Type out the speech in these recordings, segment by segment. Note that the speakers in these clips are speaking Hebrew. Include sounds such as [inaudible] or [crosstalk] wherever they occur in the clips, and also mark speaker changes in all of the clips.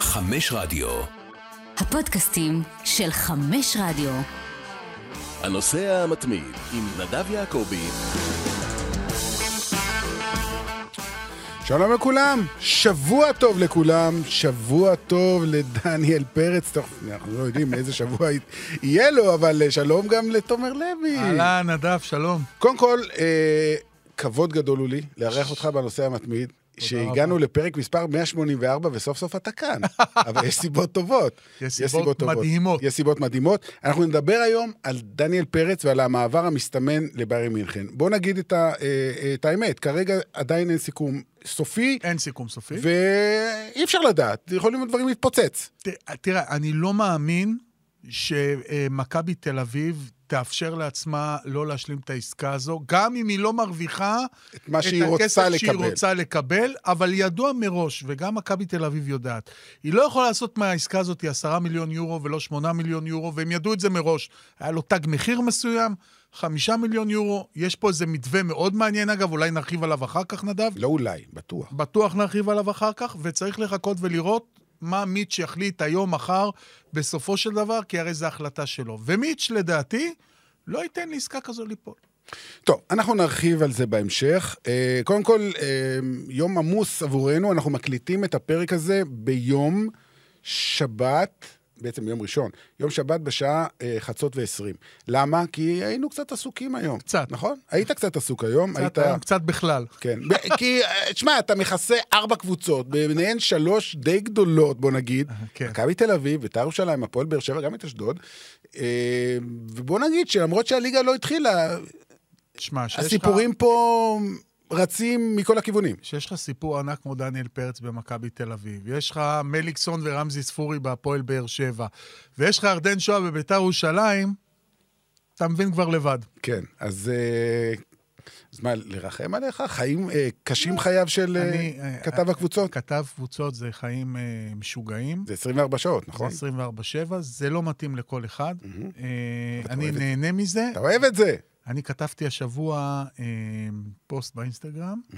Speaker 1: חמש רדיו.
Speaker 2: הפודקאסטים של חמש רדיו.
Speaker 1: הנוסע המתמיד עם נדב יעקבי.
Speaker 3: שלום לכולם, שבוע טוב לכולם, שבוע טוב לדניאל פרץ, טוב, אנחנו לא יודעים איזה שבוע יהיה לו, אבל שלום גם לתומר לוי.
Speaker 4: אהלן, נדב, שלום.
Speaker 3: קודם כל, אה, כבוד גדול הוא לי לארח אותך בנושא המתמיד. שהגענו לפרק מספר 184 וסוף סוף אתה כאן, [laughs] אבל יש סיבות טובות.
Speaker 4: יש סיבות טובות. מדהימות.
Speaker 3: יש סיבות מדהימות. אנחנו נדבר היום על דניאל פרץ ועל המעבר המסתמן לביירי מינכן. בואו נגיד את, ה, אה, את האמת, כרגע עדיין אין סיכום סופי.
Speaker 4: אין סיכום סופי.
Speaker 3: ואי אפשר לדעת, יכולים הדברים להתפוצץ.
Speaker 4: תראה, אני לא מאמין שמכבי תל אביב תאפשר לעצמה לא להשלים את העסקה הזו, גם אם היא לא מרוויחה
Speaker 3: את, מה את שהיא הכסף
Speaker 4: שהיא לקבל. רוצה לקבל, אבל ידוע מראש, וגם מכבי תל אביב יודעת, היא לא יכולה לעשות מהעסקה הזאת 10 מיליון יורו ולא 8 מיליון יורו, והם ידעו את זה מראש. היה לו תג מחיר מסוים, 5 מיליון יורו, יש פה איזה מתווה מאוד מעניין, אגב, אולי נרחיב עליו אחר כך, נדב?
Speaker 3: לא אולי, בטוח.
Speaker 4: בטוח נרחיב עליו אחר כך, וצריך לחכות ולראות מה מיץ' יחליט היום, מחר, בסופו של דבר, כי הרי זו החלטה שלו. ומיץ', לדעתי, לא ייתן לעסקה כזו ליפול.
Speaker 3: טוב, אנחנו נרחיב על זה בהמשך. אה, קודם כל, אה, יום עמוס עבורנו, אנחנו מקליטים את הפרק הזה ביום שבת. בעצם יום ראשון, יום שבת בשעה אה, חצות ועשרים. למה? כי היינו קצת עסוקים היום.
Speaker 4: קצת.
Speaker 3: נכון? היית קצת עסוק היום.
Speaker 4: קצת, היית... קצת בכלל.
Speaker 3: כן. [laughs] כי, תשמע, אתה מכסה ארבע קבוצות, ביניהן שלוש די גדולות, בוא נגיד. כן. מכבי תל אביב, בית"ר ירושלים, הפועל באר שבע, גם את אשדוד. אה, ובוא נגיד שלמרות שהליגה לא התחילה,
Speaker 4: שמה,
Speaker 3: הסיפורים לך... פה... רצים מכל הכיוונים.
Speaker 4: שיש לך סיפור ענק כמו דניאל פרץ במכבי תל אביב, יש לך מליקסון ורמזי ספורי בהפועל באר שבע, ויש לך ירדן שואה בביתר ירושלים, אתה מבין כבר לבד.
Speaker 3: כן, אז... אה, אז מה, לרחם עליך? חיים אה, קשים חייו של אה, אני, כתב הקבוצות?
Speaker 4: כתב קבוצות זה חיים משוגעים.
Speaker 3: זה 24 שעות, נכון?
Speaker 4: זה 24-7, זה לא מתאים לכל אחד. אני נהנה מזה.
Speaker 3: אתה אוהב את זה.
Speaker 4: אני כתבתי השבוע אה, פוסט באינסטגרם, mm-hmm.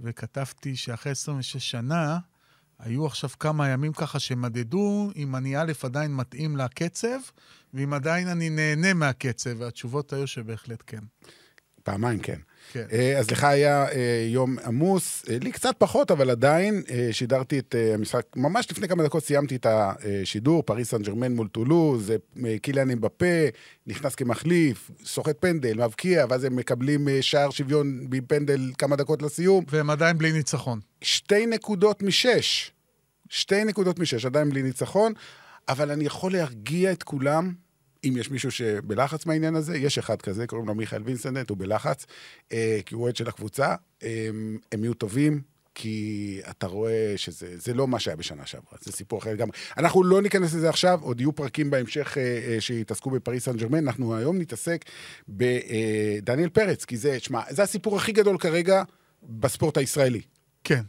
Speaker 4: וכתבתי שאחרי 26 שנה, היו עכשיו כמה ימים ככה שמדדו אם אני א' עדיין מתאים לקצב, ואם עדיין אני נהנה מהקצב, והתשובות היו שבהחלט כן.
Speaker 3: פעמיים כן. כן. אה, אז לך היה אה, יום עמוס, אה, לי קצת פחות, אבל עדיין שידרתי את המשחק, ממש לפני כמה דקות סיימתי את השידור, פריס סן ג'רמן מול טולוז, קיליאן אמבפה, נכנס כמחליף, סוחט פנדל, מבקיע, ואז הם מקבלים שער שוויון בפנדל כמה דקות לסיום.
Speaker 4: והם עדיין בלי ניצחון.
Speaker 3: שתי נקודות משש. שתי נקודות משש, עדיין בלי ניצחון, אבל אני יכול להרגיע את כולם אם יש מישהו שבלחץ מהעניין הזה, יש אחד כזה, קוראים לו מיכאל וינסנט, הוא בלחץ, אה, כי הוא אוהד של הקבוצה. אה, הם יהיו טובים, כי אתה רואה שזה לא מה שהיה בשנה שעברה, זה סיפור אחר לגמרי. אנחנו לא ניכנס לזה עכשיו, עוד יהיו פרקים בהמשך אה, אה, שיתעסקו בפריס סן ג'רמן, אנחנו היום נתעסק בדניאל פרץ, כי זה, שמע, זה הסיפור הכי גדול כרגע בספורט הישראלי.
Speaker 4: כן.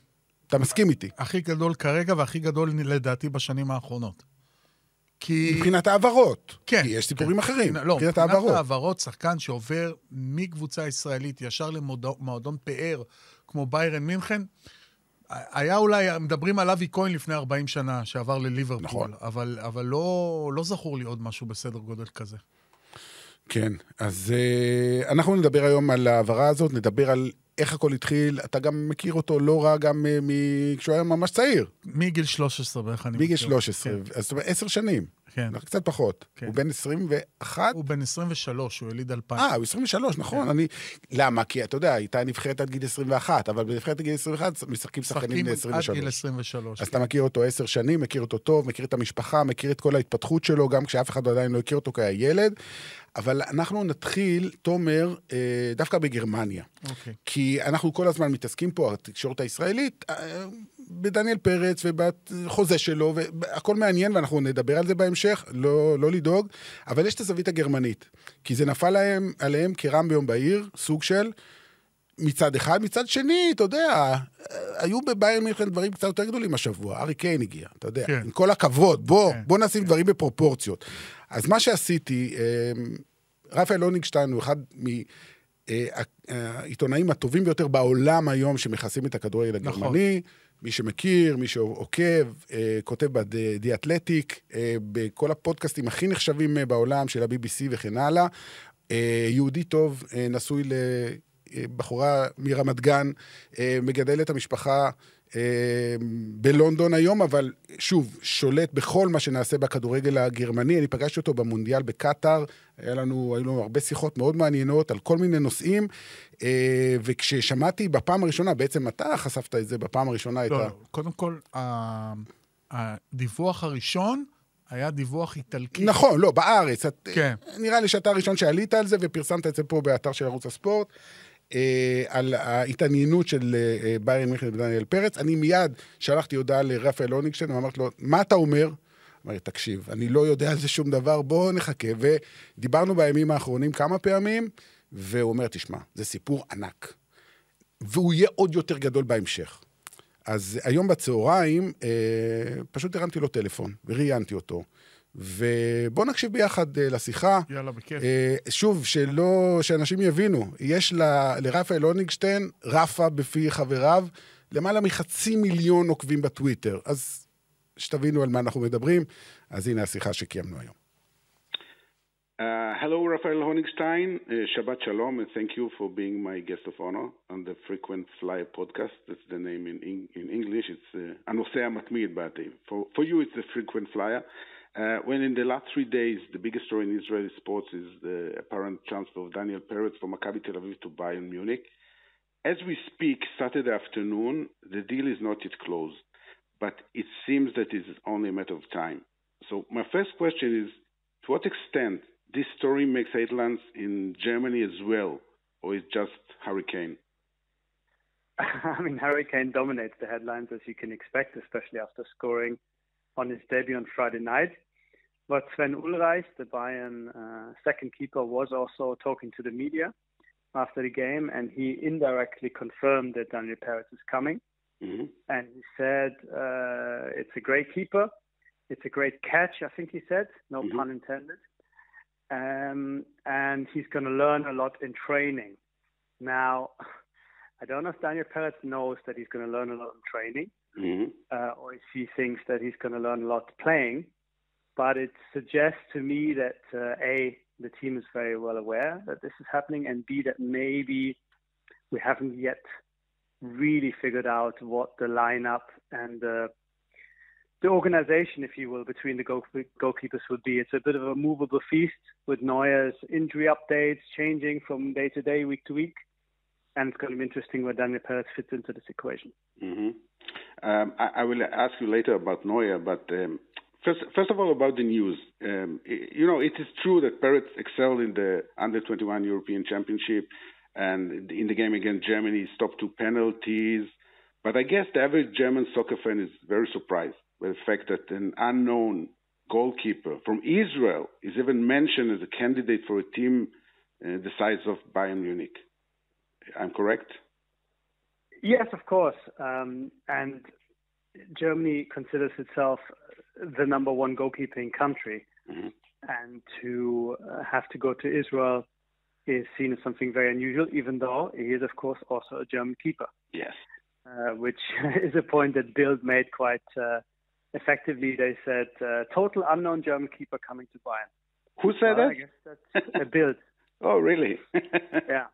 Speaker 3: אתה מסכים איתי.
Speaker 4: הכי גדול כרגע והכי גדול לדעתי בשנים האחרונות.
Speaker 3: כי... מבחינת העברות. כן. כי יש סיפורים כן. אחרים.
Speaker 4: לא, מבחינת העברות. מבחינת העברות, שחקן שעובר מקבוצה ישראלית ישר למועדון פאר, כמו ביירן מינכן, היה אולי, מדברים על אבי כהן לפני 40 שנה, שעבר לליברפול, נכון. אבל, אבל לא, לא זכור לי עוד משהו בסדר גודל כזה.
Speaker 3: כן, אז uh, אנחנו נדבר היום על ההעברה הזאת, נדבר על איך הכל התחיל, אתה גם מכיר אותו לא רע גם uh, כשהוא היה ממש צעיר.
Speaker 4: מגיל 13 בערך אני
Speaker 3: מכיר. מגיל 13, כן. אז זאת אומרת עשר שנים. כן. קצת פחות. כן. הוא בן 21?
Speaker 4: הוא בן 23, הוא יליד 2000.
Speaker 3: אה, הוא 23, נכון. כן. אני... למה? כי אתה יודע, הייתה נבחרת עד גיל 21, אבל בנבחרת עד גיל 21 משחקים שחקנים בני 23.
Speaker 4: עד גיל 23.
Speaker 3: אז כן. אתה מכיר אותו עשר שנים, מכיר אותו טוב, מכיר את המשפחה, מכיר את כל ההתפתחות שלו, גם כשאף אחד עדיין לא הכיר אותו כילד. אבל אנחנו נתחיל, תומר, אה, דווקא בגרמניה. אוקיי. כי אנחנו כל הזמן מתעסקים פה, התקשורת הישראלית, אה, בדניאל פרץ ובחוזה שלו, והכל מעניין, ואנחנו נדבר על זה בהמשך, לא, לא לדאוג, אבל יש את הזווית הגרמנית. כי זה נפל להם, עליהם כרם ביום בהיר, סוג של... מצד אחד, מצד שני, אתה יודע, היו בביירן מינכן דברים קצת יותר גדולים השבוע, ארי קיין הגיע, אתה יודע, כן. עם כל הכבוד, בוא, כן. בוא נשים כן. דברים בפרופורציות. אז מה שעשיתי, אמ, רפאל אונינגשטיין הוא אחד מהעיתונאים הטובים ביותר בעולם היום שמכסים את הכדורגל נכון. הגרמני. מי שמכיר, מי שעוקב, אה, כותב ב"די אתלטיק", אה, בכל הפודקאסטים הכי נחשבים אה, בעולם של ה-BBC וכן הלאה. אה, יהודי טוב, אה, נשוי לבחורה מרמת גן, אה, מגדל את המשפחה אה, בלונדון היום, אבל שוב, שולט בכל מה שנעשה בכדורגל הגרמני. אני פגשתי אותו במונדיאל בקטאר, היה לנו, היו לנו הרבה שיחות מאוד מעניינות על כל מיני נושאים, אה, וכששמעתי בפעם הראשונה, בעצם אתה חשפת את זה בפעם הראשונה,
Speaker 4: לא,
Speaker 3: את ה...
Speaker 4: לא, קודם כל, הדיווח הראשון היה דיווח איטלקי.
Speaker 3: נכון, לא, בארץ. את,
Speaker 4: כן.
Speaker 3: נראה לי שאתה הראשון שעלית על זה ופרסמת את זה פה באתר של ערוץ הספורט. אה, על ההתעניינות של אה, ביירן מיכאל ודניאל פרץ. אני מיד שלחתי הודעה לרפאל אוניקשטיין ואמרתי לו, מה אתה אומר? אמר לי, תקשיב, אני לא יודע על זה שום דבר, בוא נחכה. ודיברנו בימים האחרונים כמה פעמים, והוא אומר, תשמע, זה סיפור ענק. והוא יהיה עוד יותר גדול בהמשך. אז היום בצהריים, אה, פשוט הרמתי לו טלפון וראיינתי אותו. ובואו נקשיב ביחד אה, לשיחה.
Speaker 4: יאללה, בכיף.
Speaker 3: אה, שוב, שלא, שאנשים יבינו, יש ל, לרפאל אונינגשטיין, רפה בפי חבריו, למעלה מחצי מיליון עוקבים בטוויטר. אז שתבינו על מה אנחנו מדברים, אז הנה השיחה שקיימנו היום.
Speaker 5: Uh, hello, Rafael Honigstein. Uh, Shabbat Shalom, and thank you for being my guest of honor on the Frequent Flyer podcast. That's the name in, in, in English. It's uh, Anosea Matmid, but uh, for, for you, it's the Frequent Flyer. Uh, Uh, when in the last three days, the biggest story in Israeli sports is the apparent transfer of Daniel Peretz from Maccabi Tel Aviv to Bayern Munich. As we speak, Saturday afternoon, the deal is not yet closed, but it seems that it's only a matter of time. So my first question is, to what extent this story makes headlines in Germany as well, or is just Hurricane? [laughs]
Speaker 6: I mean, Hurricane dominates the headlines as you can expect, especially after scoring on his debut on Friday night. But Sven Ulreich, the Bayern uh, second keeper, was also talking to the media after the game, and he indirectly confirmed that Daniel Peretz is coming.
Speaker 5: Mm-hmm.
Speaker 6: And he said uh, it's a great keeper, it's a great catch. I think he said, no
Speaker 5: Mhm.
Speaker 6: pun intended. Um, and he's going to learn a lot in training. Now, I don't know if Daniel Peretz knows that he's going to learn a lot in training
Speaker 5: Mm-hmm.
Speaker 6: uh, or if he thinks that he's going to learn a lot playing. But it suggests to me that uh, A, the team is very well aware that this is happening, and B, that maybe we haven't yet really figured out what the lineup and the the organization, if you will, between the goal, goalkeepers would be. It's a bit of a movable feast with Neuer's injury updates changing from day to day, week to week. And it's to be interesting where Daniel Perez fits into this equation.
Speaker 5: Mm-hmm. Um, I, I will ask you later about Neuer, but um, first, first of all, about the news. Um, you know, it is true that Peretz excelled in the Under 21 European Championship, and in the game against Germany, stopped two penalties. But I guess the average German soccer fan is very surprised by the fact that an unknown goalkeeper from Israel is even mentioned as a candidate for a team uh, the size of Bayern Munich. I'm correct?
Speaker 6: Yes, of course. Um, and Germany considers itself the number one goalkeeping country.
Speaker 5: Mhm.
Speaker 6: And to uh, have to go to Israel is seen as something very unusual, even though he is, of course, also a German keeper,
Speaker 5: Yes.
Speaker 6: uh, which [laughs] is a point that Bild made quite uh, effectively. They said, uh, total unknown German keeper coming to Bayern.
Speaker 5: Who said
Speaker 6: that? I guess that's a Bild. [laughs]
Speaker 5: Oh, really? [laughs]
Speaker 6: yeah.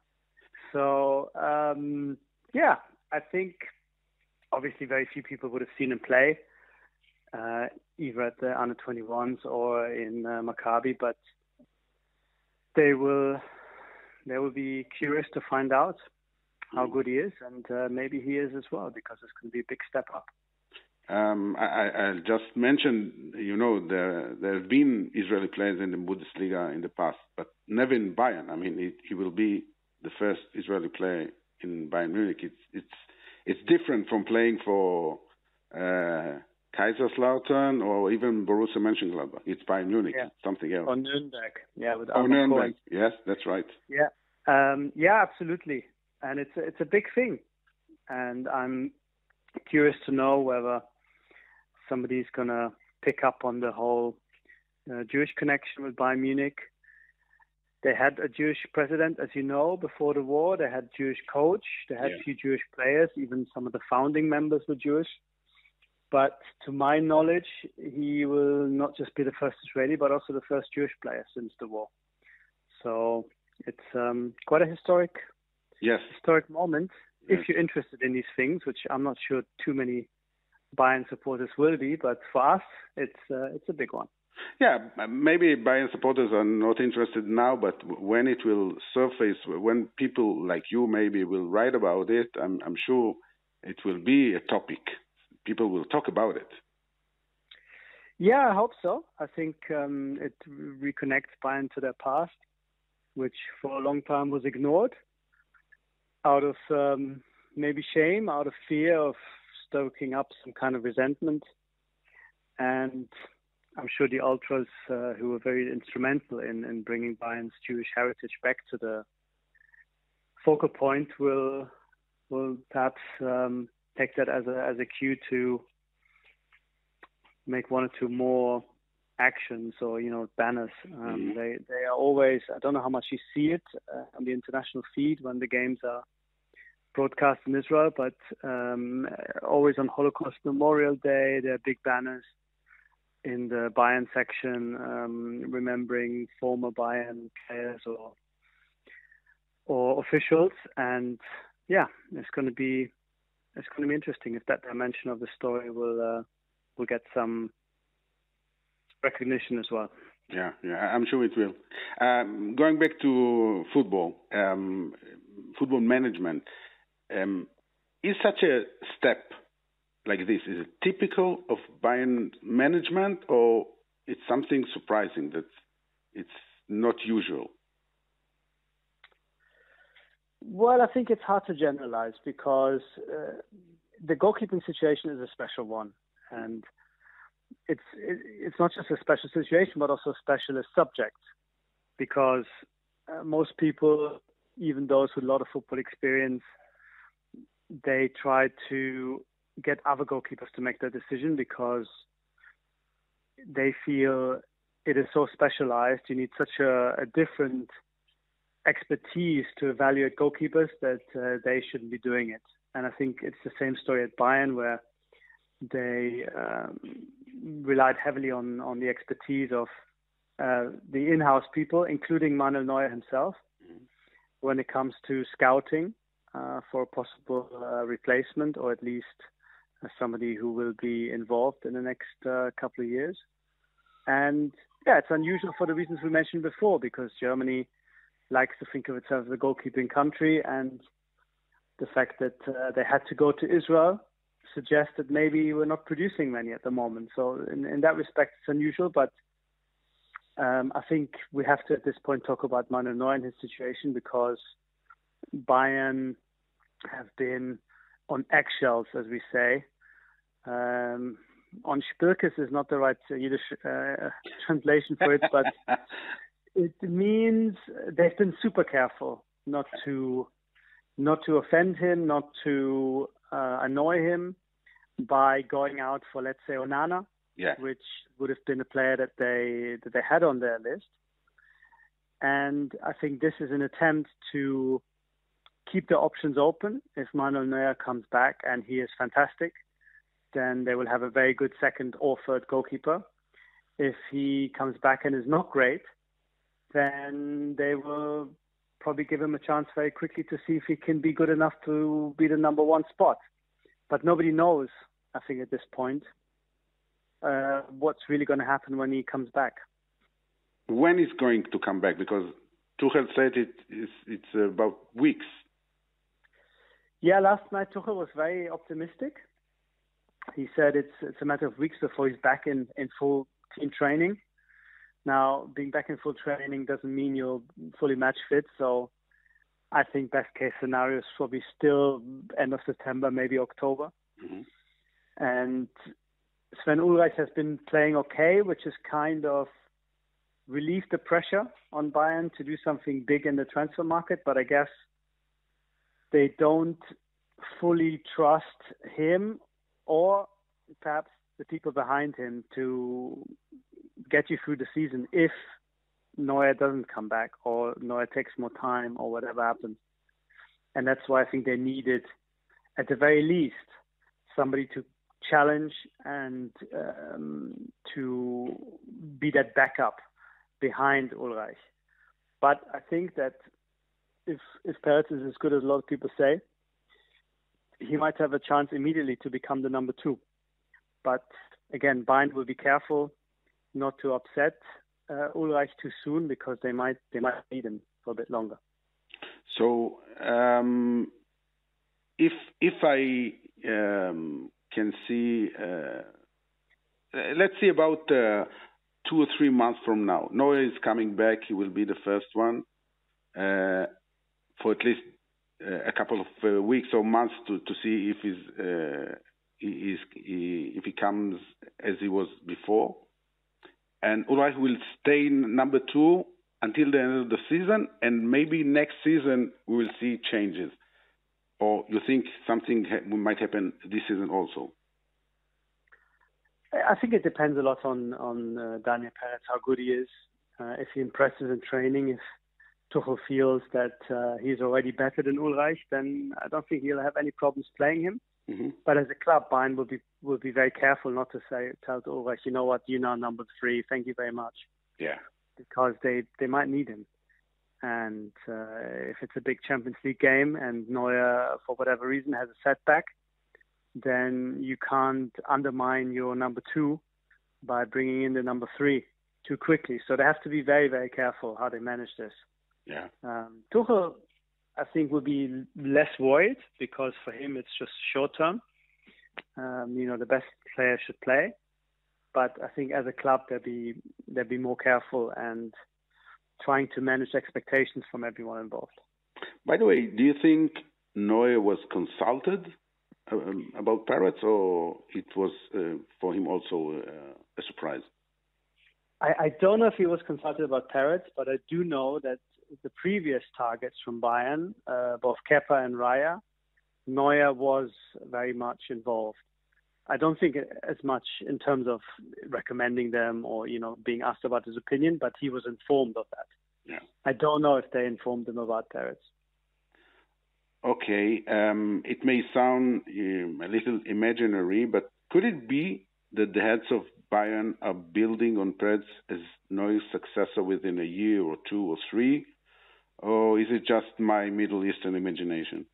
Speaker 6: So um, yeah, I think obviously very few people would have seen him play, uh, either at the under 21s or in uh, Maccabi, but they will they will be curious to find out how good he is, and uh, maybe he is as well, because it's going to be a big step up.
Speaker 5: Um, I, just mentioned, you know, there there have been Israeli players in the Bundesliga in the past, but never in Bayern. I mean, he, he will be the first Israeli player in Bayern Munich. It's it's it's different from playing for uh, Kaiserslautern or even Borussia Mönchengladbach. It's Bayern Munich,
Speaker 6: Yeah.
Speaker 5: something else.
Speaker 6: Or Nuremberg, yeah, with
Speaker 5: Oh, Nuremberg. Yes, that's right.
Speaker 6: Yeah, um, yeah, absolutely, and it's a, it's a big thing, and I'm curious to know whether somebody's gonna pick up on the whole uh, Jewish connection with Bayern Munich. they had a Jewish president, as you know, before the war. They had Jewish coach. They had
Speaker 5: Yeah.
Speaker 6: a few Jewish players. Even some of the founding members were Jewish. But to my knowledge, he will not just be the first Israeli, but also the first Jewish player since the war. So it's um, quite a historic
Speaker 5: Yes.
Speaker 6: historic moment.
Speaker 5: Yes.
Speaker 6: If you're interested in these things, which I'm not sure too many Bayern supporters will be, but for us, it's uh, it's a big one.
Speaker 5: Yeah, maybe Bayern supporters are not interested now, but when it will surface, when people like you maybe will write about it, I'm, I'm sure it will be a topic. People will talk about it.
Speaker 6: Yeah, I hope so. I think um, it reconnects Bayern to their past, which for a long time was ignored out of um, maybe shame, out of fear of stoking up some kind of resentment. And I'm sure the ultras, uh, who were very instrumental in, in bringing Bayern's Jewish heritage back to the focal point, will will perhaps um, take that as a as a cue to make one or two more actions or you know banners. Um, They they are always. I don't know how much you see it uh, on the international feed when the games are broadcast in Israel, but um, always on Holocaust Memorial Day there are big banners in the Bayern section, um, remembering former Bayern players or or officials, and yeah, it's going to be it's going to be interesting if that dimension of the story will uh, will get some recognition as well.
Speaker 5: Yeah, yeah, I'm sure it will. Um, going back to football, um, football management, um, is such a step like this is it typical of Bayern management, or it's something surprising that it's not usual?
Speaker 6: Well, I think it's hard to generalize because uh, the goalkeeping situation is a special one, and it's it, it's not just a special situation, but also a specialist subject, because uh, most people, even those with a lot of football experience, they try to get other goalkeepers to make their decision because they feel it is so specialized. You need such a, a different expertise to evaluate goalkeepers that uh, they shouldn't be doing it. And I think it's the same story at Bayern where they um, relied heavily on, on the expertise of uh, the in-house people, including Manuel Neuer himself, when it comes to scouting uh, for a possible uh, replacement or at least uh, somebody who will be involved in the next uh, couple of years. And yeah, it's unusual for the reasons we mentioned before because Germany likes to think of itself as a goalkeeping country, and the fact that uh, they had to go to Israel suggests that maybe we're not producing many at the moment. So in, in that respect, it's unusual, but um, I think we have to at this point talk about Manuel Neuer and his situation because Bayern have been on eggshells, as we say. Um, on Spürkes is not the right Yiddish uh, [laughs] translation for it, but [laughs] it means they've been super careful not to not to offend him, not to uh, annoy him by going out for let's say Onana,
Speaker 5: Yeah.
Speaker 6: which would have been a player that they that they had on their list. And I think this is an attempt to keep the options open. If Manuel Neuer comes back and he is fantastic, then they will have a very good second or third goalkeeper. If he comes back and is not great, then they will probably give him a chance very quickly to see if he can be good enough to be the number one spot. But nobody knows, I think, at this point, uh, what's really going to happen when he comes back.
Speaker 5: When is going to come back? Because Tuchel said it is it's about weeks.
Speaker 6: Yeah, last night Tuchel was very optimistic. He said it's it's a matter of weeks before he's back in, in full team training. Now, being back in full training doesn't mean you're fully match fit. So, I think best case scenario is probably still end of September, maybe October.
Speaker 5: Mhm.
Speaker 6: And Sven Ulreich has been playing okay, which has kind of relieved the pressure on Bayern to do something big in the transfer market. But I guess they don't fully trust him or perhaps the people behind him to get you through the season if Neuer doesn't come back or Neuer takes more time or whatever happens. And that's why I think they needed, at the very least, somebody to challenge and um, to be that backup behind Ulreich. But I think that if if Peretz is as good as a lot of people say, he might have a chance immediately to become the number two. But again, Bayern will be careful not to upset uh, Ulreich too soon because they might they might need him for a bit longer.
Speaker 5: So um, if if I um, can see, uh, let's see about uh, two or three months from now, Neuer is coming back. He will be the first one uh, for at least uh, a couple of uh, weeks or months to, to see if he's, he, he, if he comes as he was before. And Ulreich will stay number two until the end of the season, and maybe next season we will see changes. Or you think something ha- might happen this season also?
Speaker 6: I think it depends a lot on on uh, Daniel Peretz, how good he is, uh, if he impresses in training. If Tuchel feels that uh, he's already better than Ulreich, then I don't think he'll have any problems playing him. Mm-hmm. But as a club, Bayern will be will be very careful not to say tell Ulreich, you know what, you're now number three. Thank you very much.
Speaker 5: Yeah
Speaker 6: because they, they might need him. And uh, if it's a big Champions League game and Neuer, for whatever reason, has a setback, then you can't undermine your number two by bringing in the number three too quickly. So they have to be very, very careful how they manage this.
Speaker 5: Yeah.
Speaker 6: Um, Tuchel, I think, will be less worried because for him it's just short term. Um, you know, the best player should play but I think as a club they'll be they'll be more careful and trying to manage expectations from everyone involved.
Speaker 5: By the way, do you think Neuer was consulted um, about Peretz, or it was uh, for him also uh, a surprise?
Speaker 6: I, I, don't know if he was consulted about Peretz, but I do know that the previous targets from Bayern, uh, both Kepa and Raya, Neuer was very much involved. I don't think as much in terms of recommending them or you know being asked about his opinion, but he was informed of that.
Speaker 5: Yeah.
Speaker 6: I don't know if they informed him about Peretz.
Speaker 5: Okay, um, it may sound um, a little imaginary, but could it be that the heads of Bayern are building on Peretz as Neuer's successor within a year or two or three, or is it just my Middle Eastern imagination?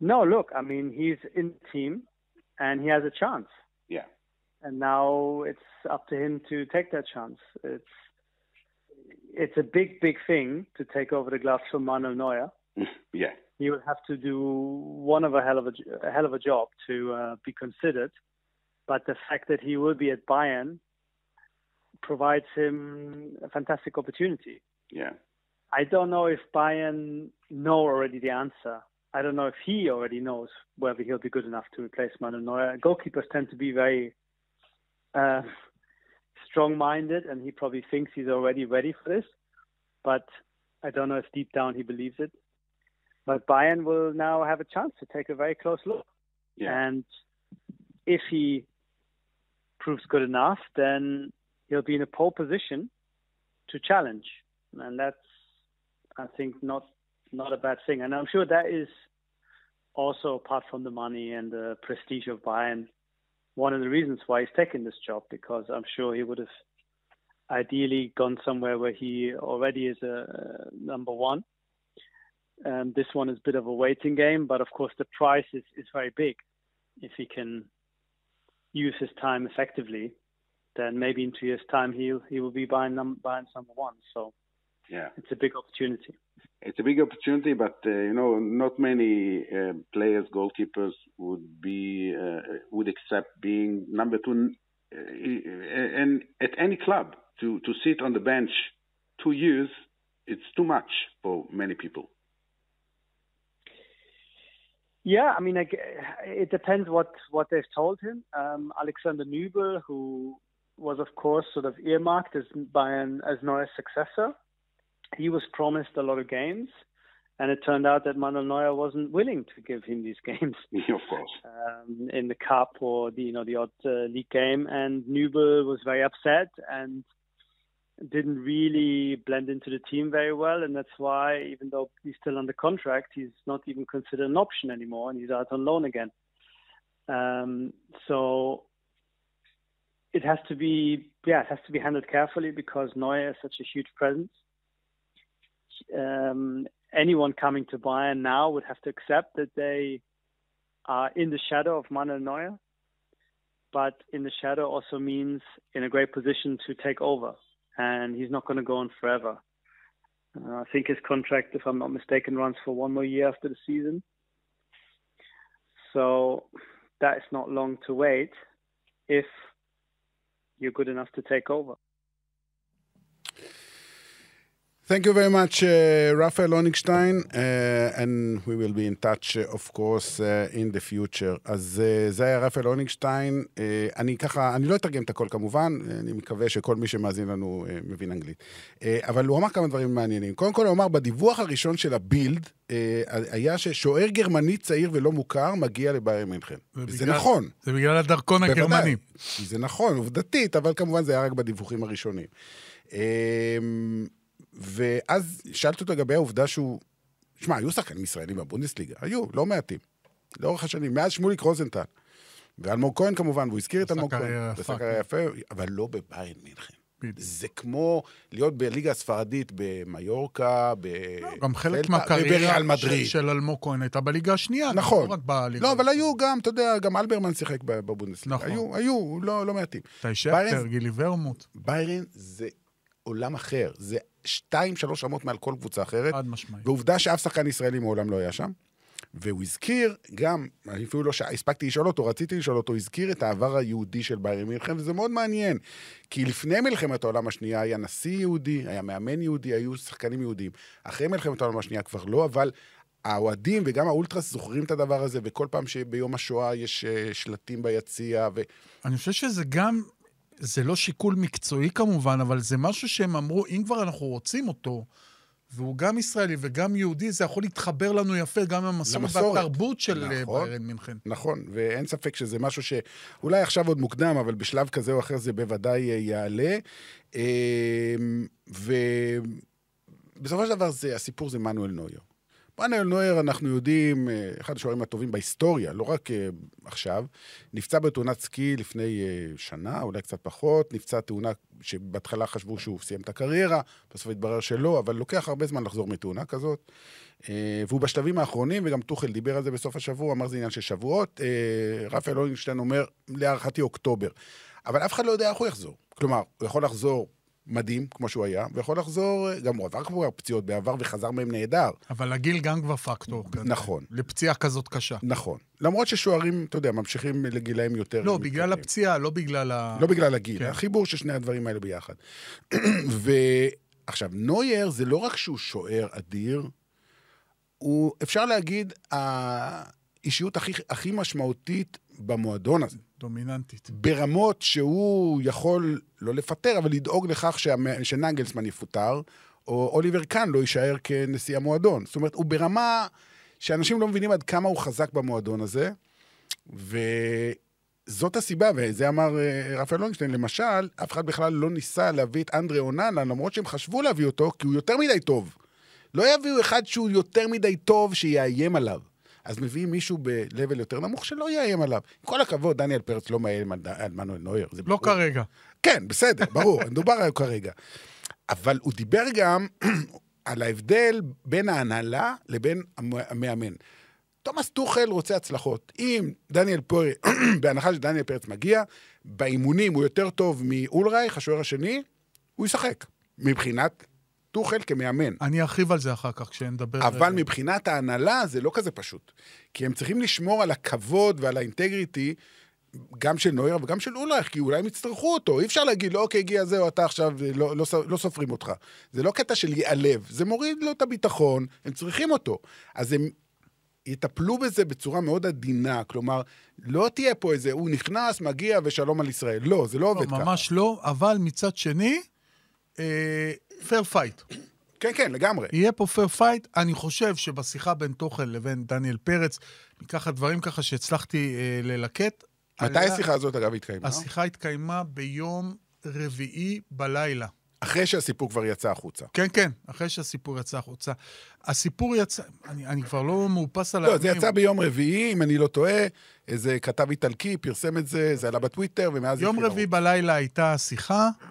Speaker 6: No, look, I mean he's in the team and he has a chance.
Speaker 5: Yeah.
Speaker 6: And now it's up to him to take that chance. It's it's a big, big thing to take over the gloves from Manuel Neuer. [laughs]
Speaker 5: yeah.
Speaker 6: He will have to do one of a hell of a, a hell of a job to uh, be considered. But the fact that he will be at Bayern provides him a fantastic opportunity.
Speaker 5: Yeah.
Speaker 6: I don't know if Bayern know already the answer I don't know if he already knows whether he'll be good enough to replace Manuel Neuer. Goalkeepers tend to be very uh, strong-minded, and he probably thinks he's already ready for this. But I don't know if deep down he believes it. But Bayern will now have a chance to take a very close look.
Speaker 5: Yeah.
Speaker 6: And if he proves good enough, then he'll be in a pole position to challenge. And that's, I think, not not a bad thing. And I'm sure that is also apart from the money and the prestige of Bayern, one of the reasons why he's taking this job because I'm sure he would have ideally gone somewhere where he already is a number one. Um, this one is a bit of a waiting game, but of course the price is, is very big. If he can use his time effectively, then maybe in two years' time he'll he will be buying num- buying number one. So
Speaker 5: yeah,
Speaker 6: it's a big opportunity
Speaker 5: it's a big opportunity, but uh, you know, not many uh, players, goalkeepers would be uh, would accept being number two, uh, and at any club to to sit on the bench two years, it's too much for many people.
Speaker 6: Yeah, I mean, it depends what what they've told him. Um, Alexander Nübel, who was of course sort of earmarked as by as Neuer's successor, he was promised a lot of games, and it turned out that Manuel Neuer wasn't willing to give him these [laughs] games.
Speaker 5: of course.
Speaker 6: Um, in the cup or the you know the odd uh, league game, and Nübel was very upset, and didn't really blend into the team very well, and that's why, even though he's still under contract, he's not even considered an option anymore, and he's out on loan again. Um, so it has to be, yeah, it has to be handled carefully because Neuer is such a huge presence. Um, anyone coming to Bayern now would have to accept that they are in the shadow of Manuel Neuer, but in the shadow also means in a great position to take over, and he's not going to go on forever. Uh, I think his contract, if I'm not mistaken, runs for one more year after the season. So that is not long to wait if you're good enough to take over.
Speaker 3: Thank you very much, uh, Raphael Onigstein, uh, and we will be in touch, uh, of course, uh, in the future. אז uh, זה היה רפאל אונינגשטיין. Uh, אני ככה, אני לא אתרגם את הכל כמובן, אני מקווה שכל מי שמאזין לנו uh, מבין אנגלית. Uh, אבל הוא אמר כמה דברים מעניינים. קודם כל הוא אמר, בדיווח הראשון של הבילד, uh, היה ששוער גרמני צעיר ולא מוכר מגיע לבאייר מינכן. זה נכון.
Speaker 4: זה בגלל הדרכון הגרמני.
Speaker 3: זה נכון, עובדתית, אבל כמובן זה היה רק בדיווחים הראשונים. Uh, ואז שאלתי אותו לגבי העובדה שהוא... שמע, היו שחקנים ישראלים בבונדסליגה, היו, לא מעטים. לאורך השנים, מאז שמוליק רוזנטל. ואלמוג כהן כמובן, והוא הזכיר את אלמוג כהן. עשה קריירה יפה, אבל לא בביירן מינכן. זה כמו להיות בליגה הספרדית במיורקה, ב...
Speaker 4: לא, גם חלק מהקריירה של אלמוג כהן הייתה בליגה השנייה.
Speaker 3: נכון. לא, אבל היו גם, אתה יודע, גם אלברמן שיחק בבונדסליגה. נכון. היו, היו, לא, לא מעטים.
Speaker 4: טי שכטר, גילי ורמוט.
Speaker 3: ביירן זה עולם אחר. זה שתיים, שלוש רמות מעל כל קבוצה אחרת.
Speaker 4: חד משמעית.
Speaker 3: ועובדה שאף שחקן ישראלי מעולם לא היה שם. והוא הזכיר גם, אפילו לא הספקתי לשאול אותו, רציתי לשאול אותו, הזכיר את העבר היהודי של ביירן מינכן, וזה מאוד מעניין. כי לפני מלחמת העולם השנייה היה נשיא יהודי, היה מאמן יהודי, היו שחקנים יהודים. אחרי מלחמת העולם השנייה כבר לא, אבל האוהדים וגם האולטרס זוכרים את הדבר הזה, וכל פעם שביום השואה יש אה, שלטים ביציע. ו...
Speaker 4: אני חושב שזה גם זה לא שיקול מקצועי כמובן, אבל זה משהו שהם אמרו, אם כבר אנחנו רוצים אותו, והוא גם ישראלי וגם יהודי, זה יכול להתחבר לנו יפה גם עם המסורת והתרבות של אה, נכון, ביירן מינכן.
Speaker 3: נכון, ואין ספק שזה משהו שאולי עכשיו עוד מוקדם, אבל בשלב כזה או אחר זה בוודאי אה, יעלה. אמ, ובסופו של דבר זה, הסיפור זה מנואל נויר. מנואל נויר, אנחנו יודעים, אה, אחד השוערים הטובים בהיסטוריה, לא רק אה, עכשיו. נפצע בתאונת סקי לפני אה, שנה, אולי קצת פחות. נפצע תאונה שבהתחלה חשבו שהוא סיים את הקריירה, בסוף התברר שלא, אבל לוקח הרבה זמן לחזור מתאונה כזאת. והוא בשלבים האחרונים, וגם טוחל דיבר על זה בסוף השבוע, אמר זה עניין של שבועות. רפאל אולינשטיין אומר, להערכתי אוקטובר. אבל אף אחד לא יודע איך הוא יחזור. כלומר, הוא יכול לחזור מדהים, כמו שהוא היה, ויכול לחזור, גם הוא עבר כבר פציעות בעבר וחזר מהם נהדר.
Speaker 4: אבל הגיל גם כבר פקטור.
Speaker 3: נכון.
Speaker 4: כזה, לפציעה כזאת קשה.
Speaker 3: נכון. למרות ששוערים, אתה יודע, ממשיכים לגילאים יותר...
Speaker 4: לא, בגלל מתקדמים. הפציעה, לא בגלל ה...
Speaker 3: לא בגלל הגיל, כן. החיבור של שני הדברים האלה ביחד. [clears throat] ועכשיו, נוייר זה לא רק שהוא שוער אדיר, הוא, אפשר להגיד, האישיות הכי, הכי משמעותית במועדון הזה.
Speaker 4: דומיננטית.
Speaker 3: ברמות שהוא יכול לא לפטר, אבל לדאוג לכך שנגלסמן יפוטר, או אוליבר קאן לא יישאר כנשיא המועדון. זאת אומרת, הוא ברמה שאנשים לא מבינים עד כמה הוא חזק במועדון הזה, וזאת הסיבה, וזה אמר אה, רפאל לונגשטיין, למשל, אף אחד בכלל לא ניסה להביא את אנדרי אוננה, למרות שהם חשבו להביא אותו, כי הוא יותר מדי טוב. לא יביאו אחד שהוא יותר מדי טוב שיאיים עליו. אז מביאים מישהו ב-level יותר נמוך שלא יאיים עליו. עם כל הכבוד, דניאל פרץ לא מאיים על מנואל נויר.
Speaker 4: לא ברור. כרגע.
Speaker 3: כן, בסדר, ברור, [laughs] מדובר על כרגע. אבל הוא דיבר גם [clears throat] על ההבדל בין ההנהלה לבין המאמן. תומאס טוחל רוצה הצלחות. אם דניאל פרץ, [clears throat] בהנחה שדניאל פרץ מגיע, באימונים הוא יותר טוב מאולרייך, השוער השני, הוא ישחק. מבחינת טוחל כמאמן.
Speaker 4: אני ארחיב על זה אחר כך כשנדבר...
Speaker 3: אבל מבחינת ההנהלה זה לא כזה פשוט. כי הם צריכים לשמור על הכבוד ועל ה integrity, גם של נויר וגם של אולרייך, כי אולי הם יצטרכו אותו. אי אפשר להגיד, לא, אוקיי, הגיע זהו, אתה עכשיו, לא, לא, לא סופרים אותך. זה לא קטע של ייעלב, זה מוריד לו את הביטחון, הם צריכים אותו. אז הם יטפלו בזה בצורה מאוד עדינה, כלומר, לא תהיה פה איזה, הוא נכנס, מגיע ושלום על ישראל. לא, זה לא, לא עובד
Speaker 4: ככה. ממש לא, אבל מצד שני, אה, fair fight.
Speaker 3: כן, כן, לגמרי.
Speaker 4: יהיה פה fair fight. אני חושב שבשיחה בין טוכל לבין דניאל פרץ, מככה דברים ככה שהצלחתי אה, ללקט.
Speaker 3: מתי היה... השיחה הזאת, אגב, התקיימה?
Speaker 4: השיחה התקיימה ביום רביעי בלילה.
Speaker 3: אחרי שהסיפור כבר יצא החוצה.
Speaker 4: כן, כן, אחרי שהסיפור יצא החוצה. הסיפור יצא, אני, אני כבר לא מאופס על...
Speaker 3: לא, זה יצא ביום רביעי, אם אני לא טועה, איזה כתב איטלקי פרסם את זה, זה עלה בטוויטר, ומאז...
Speaker 4: יום רביעי בלילה הייתה שיחה, אה,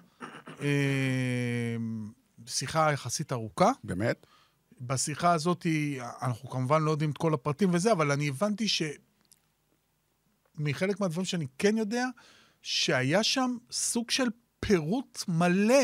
Speaker 4: שיחה יחסית ארוכה.
Speaker 3: באמת?
Speaker 4: בשיחה הזאת, אנחנו כמובן לא יודעים את כל הפרטים וזה, אבל אני הבנתי ש... מחלק מהדברים שאני כן יודע, שהיה שם סוג של פירוט מלא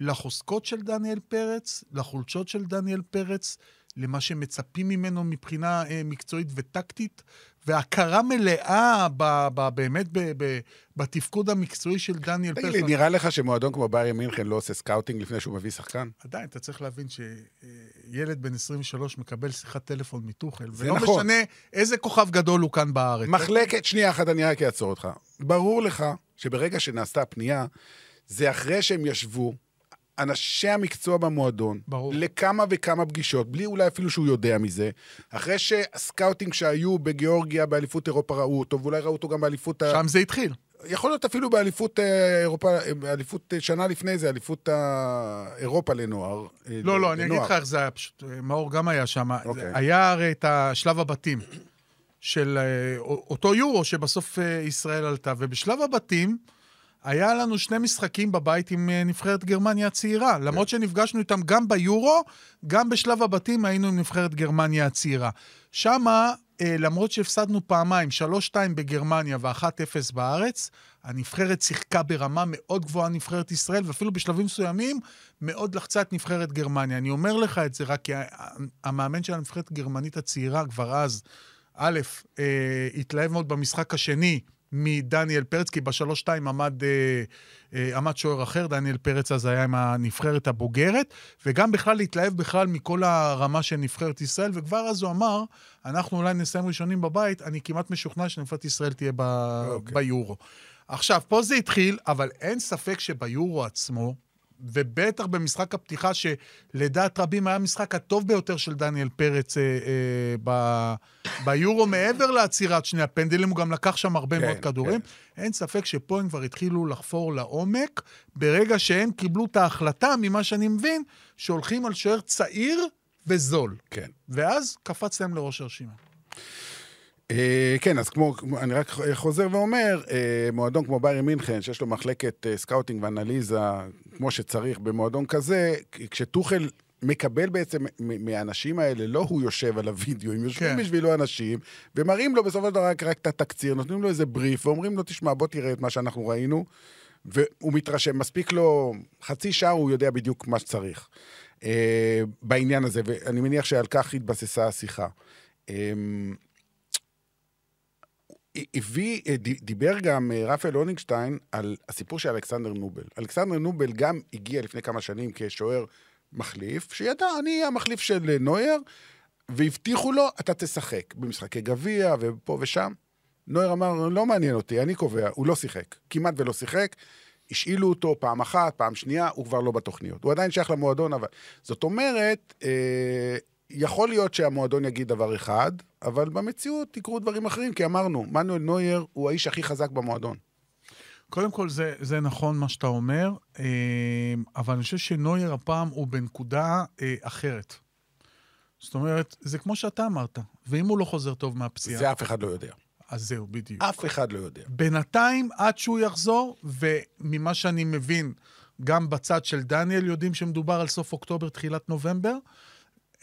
Speaker 4: לחוזקות של דניאל פרץ, לחולשות של דניאל פרץ, למה שמצפים ממנו מבחינה אה, מקצועית וטקטית, והכרה מלאה ב, ב, באמת ב, ב, בתפקוד המקצועי של דניאל פרץ.
Speaker 3: תגיד לי, נראה לך שמועדון כמו ביירן מינכן לא עושה scouting לפני שהוא מביא שחקן?
Speaker 4: עדיין, אתה צריך להבין שילד בן 23 מקבל שיחת טלפון מטוכל,
Speaker 3: זה
Speaker 4: ולא
Speaker 3: נכון.
Speaker 4: משנה איזה כוכב גדול הוא כאן בארץ.
Speaker 3: מחלקת, שנייה אחת, אני רק אעצור אותך. ברור לך שברגע שנעשתה הפנייה, זה אחרי שהם ישבו, אנשי המקצוע במועדון,
Speaker 4: ברור.
Speaker 3: לכמה וכמה פגישות, בלי אולי אפילו שהוא יודע מזה, אחרי שה scouting שהיו בגיאורגיה באליפות אירופה ראו אותו, ואולי ראו אותו גם באליפות... ה-
Speaker 4: שם זה התחיל.
Speaker 3: יכול להיות אפילו באליפות אה, אירופה, אה, באליפות אה, שנה לפני זה, אליפות אירופה לנוער.
Speaker 4: לא, לא, אני אגיד
Speaker 3: לנוער.
Speaker 4: לך איך זה היה, פשוט, מאור גם היה שם.
Speaker 3: אוקיי.
Speaker 4: היה הרי את השלב הבתים של אותו יורו שבסוף ישראל עלתה, ובשלב הבתים היה לנו שני משחקים בבית עם אה, נבחרת גרמניה הצעירה. למרות שנפגשנו איתם גם ביורו, גם בשלב הבתים היינו עם נבחרת גרמניה הצעירה. שמה, אה, למרות שהפסדנו פעמיים, 3-2 בגרמניה ו-1-0 בארץ, הנבחרת שיחקה ברמה מאוד גבוהה, נבחרת ישראל, ואפילו בשלבים מסוימים מאוד לחצה את נבחרת גרמניה. אני אומר לך את זה רק כי המאמן של הנבחרת הגרמנית הצעירה כבר אז, א', אה, התלהב מאוד במשחק השני מדניאל פרץ, כי בשלוש-שתיים עמד, אה, אה, עמד שוער אחר, דניאל פרץ אז היה עם הנבחרת הבוגרת, וגם בכלל התלהב בכלל מכל הרמה של נבחרת ישראל, וכבר אז הוא אמר, אנחנו אולי נסיים ראשונים בבית, אני כמעט משוכנע שנבחרת ישראל תהיה ב-
Speaker 3: אוקיי.
Speaker 4: ביורו. עכשיו, פה זה התחיל, אבל אין ספק שביורו עצמו, ובטח במשחק הפתיחה, שלדעת רבים היה המשחק הטוב ביותר של דניאל פרץ אה, אה, ב, ביורו, מעבר לעצירת שני הפנדלים, הוא גם לקח שם הרבה
Speaker 3: כן,
Speaker 4: מאוד כדורים. אין ספק שפה הם כבר התחילו לחפור לעומק, ברגע שהם קיבלו את ההחלטה, ממה שאני מבין, שהולכים על שוער צעיר וזול.
Speaker 3: כן.
Speaker 4: ואז קפץ להם לראש הרשימה.
Speaker 3: אה, כן, אז כמו, אני רק חוזר ואומר, אה, מועדון כמו ביירי מינכן, שיש לו מחלקת אה, scouting ואנליזה כמו שצריך במועדון כזה, כשטוכל מקבל בעצם מהאנשים האלה, לא הוא יושב על הוידאו, הם יושבים
Speaker 4: כן.
Speaker 3: בשבילו אנשים, ומראים לו בסופו של דבר רק, רק את התקציר, נותנים לו איזה בריף, ואומרים לו, תשמע, בוא תראה את מה שאנחנו ראינו, והוא מתרשם, מספיק לו חצי שעה, הוא יודע בדיוק מה שצריך. אה, בעניין הזה, ואני מניח שעל כך התבססה השיחה. אה, הביא, אה, דיבר גם אה, רפאל הונינגשטיין על הסיפור של אלכסנדר נובל. אלכסנדר נובל גם הגיע לפני כמה שנים כשוער מחליף, שידע, אני המחליף של אה, נויר, והבטיחו לו, אתה תשחק במשחקי גביע ופה ושם. נויר אמר, לא מעניין אותי, אני קובע, הוא לא שיחק, כמעט ולא שיחק. השאילו אותו פעם אחת, פעם שנייה, הוא כבר לא בתוכניות. הוא עדיין שייך למועדון, אבל... זאת אומרת, אה, יכול להיות שהמועדון יגיד דבר אחד, אבל במציאות יקרו דברים אחרים, כי אמרנו, מנואל נויר הוא האיש הכי חזק במועדון.
Speaker 4: קודם כל, זה, זה נכון מה שאתה אומר, אה, אבל אני חושב שנויר הפעם הוא בנקודה אה, אחרת. זאת אומרת, זה כמו שאתה אמרת, ואם הוא לא חוזר טוב מהפציעה,
Speaker 3: זה אף אחד לא יודע.
Speaker 4: אז זהו, בדיוק.
Speaker 3: אף אחד לא יודע.
Speaker 4: בינתיים, עד שהוא יחזור, וממה שאני מבין, גם בצד של דניאל יודעים שמדובר על סוף אוקטובר, תחילת נובמבר,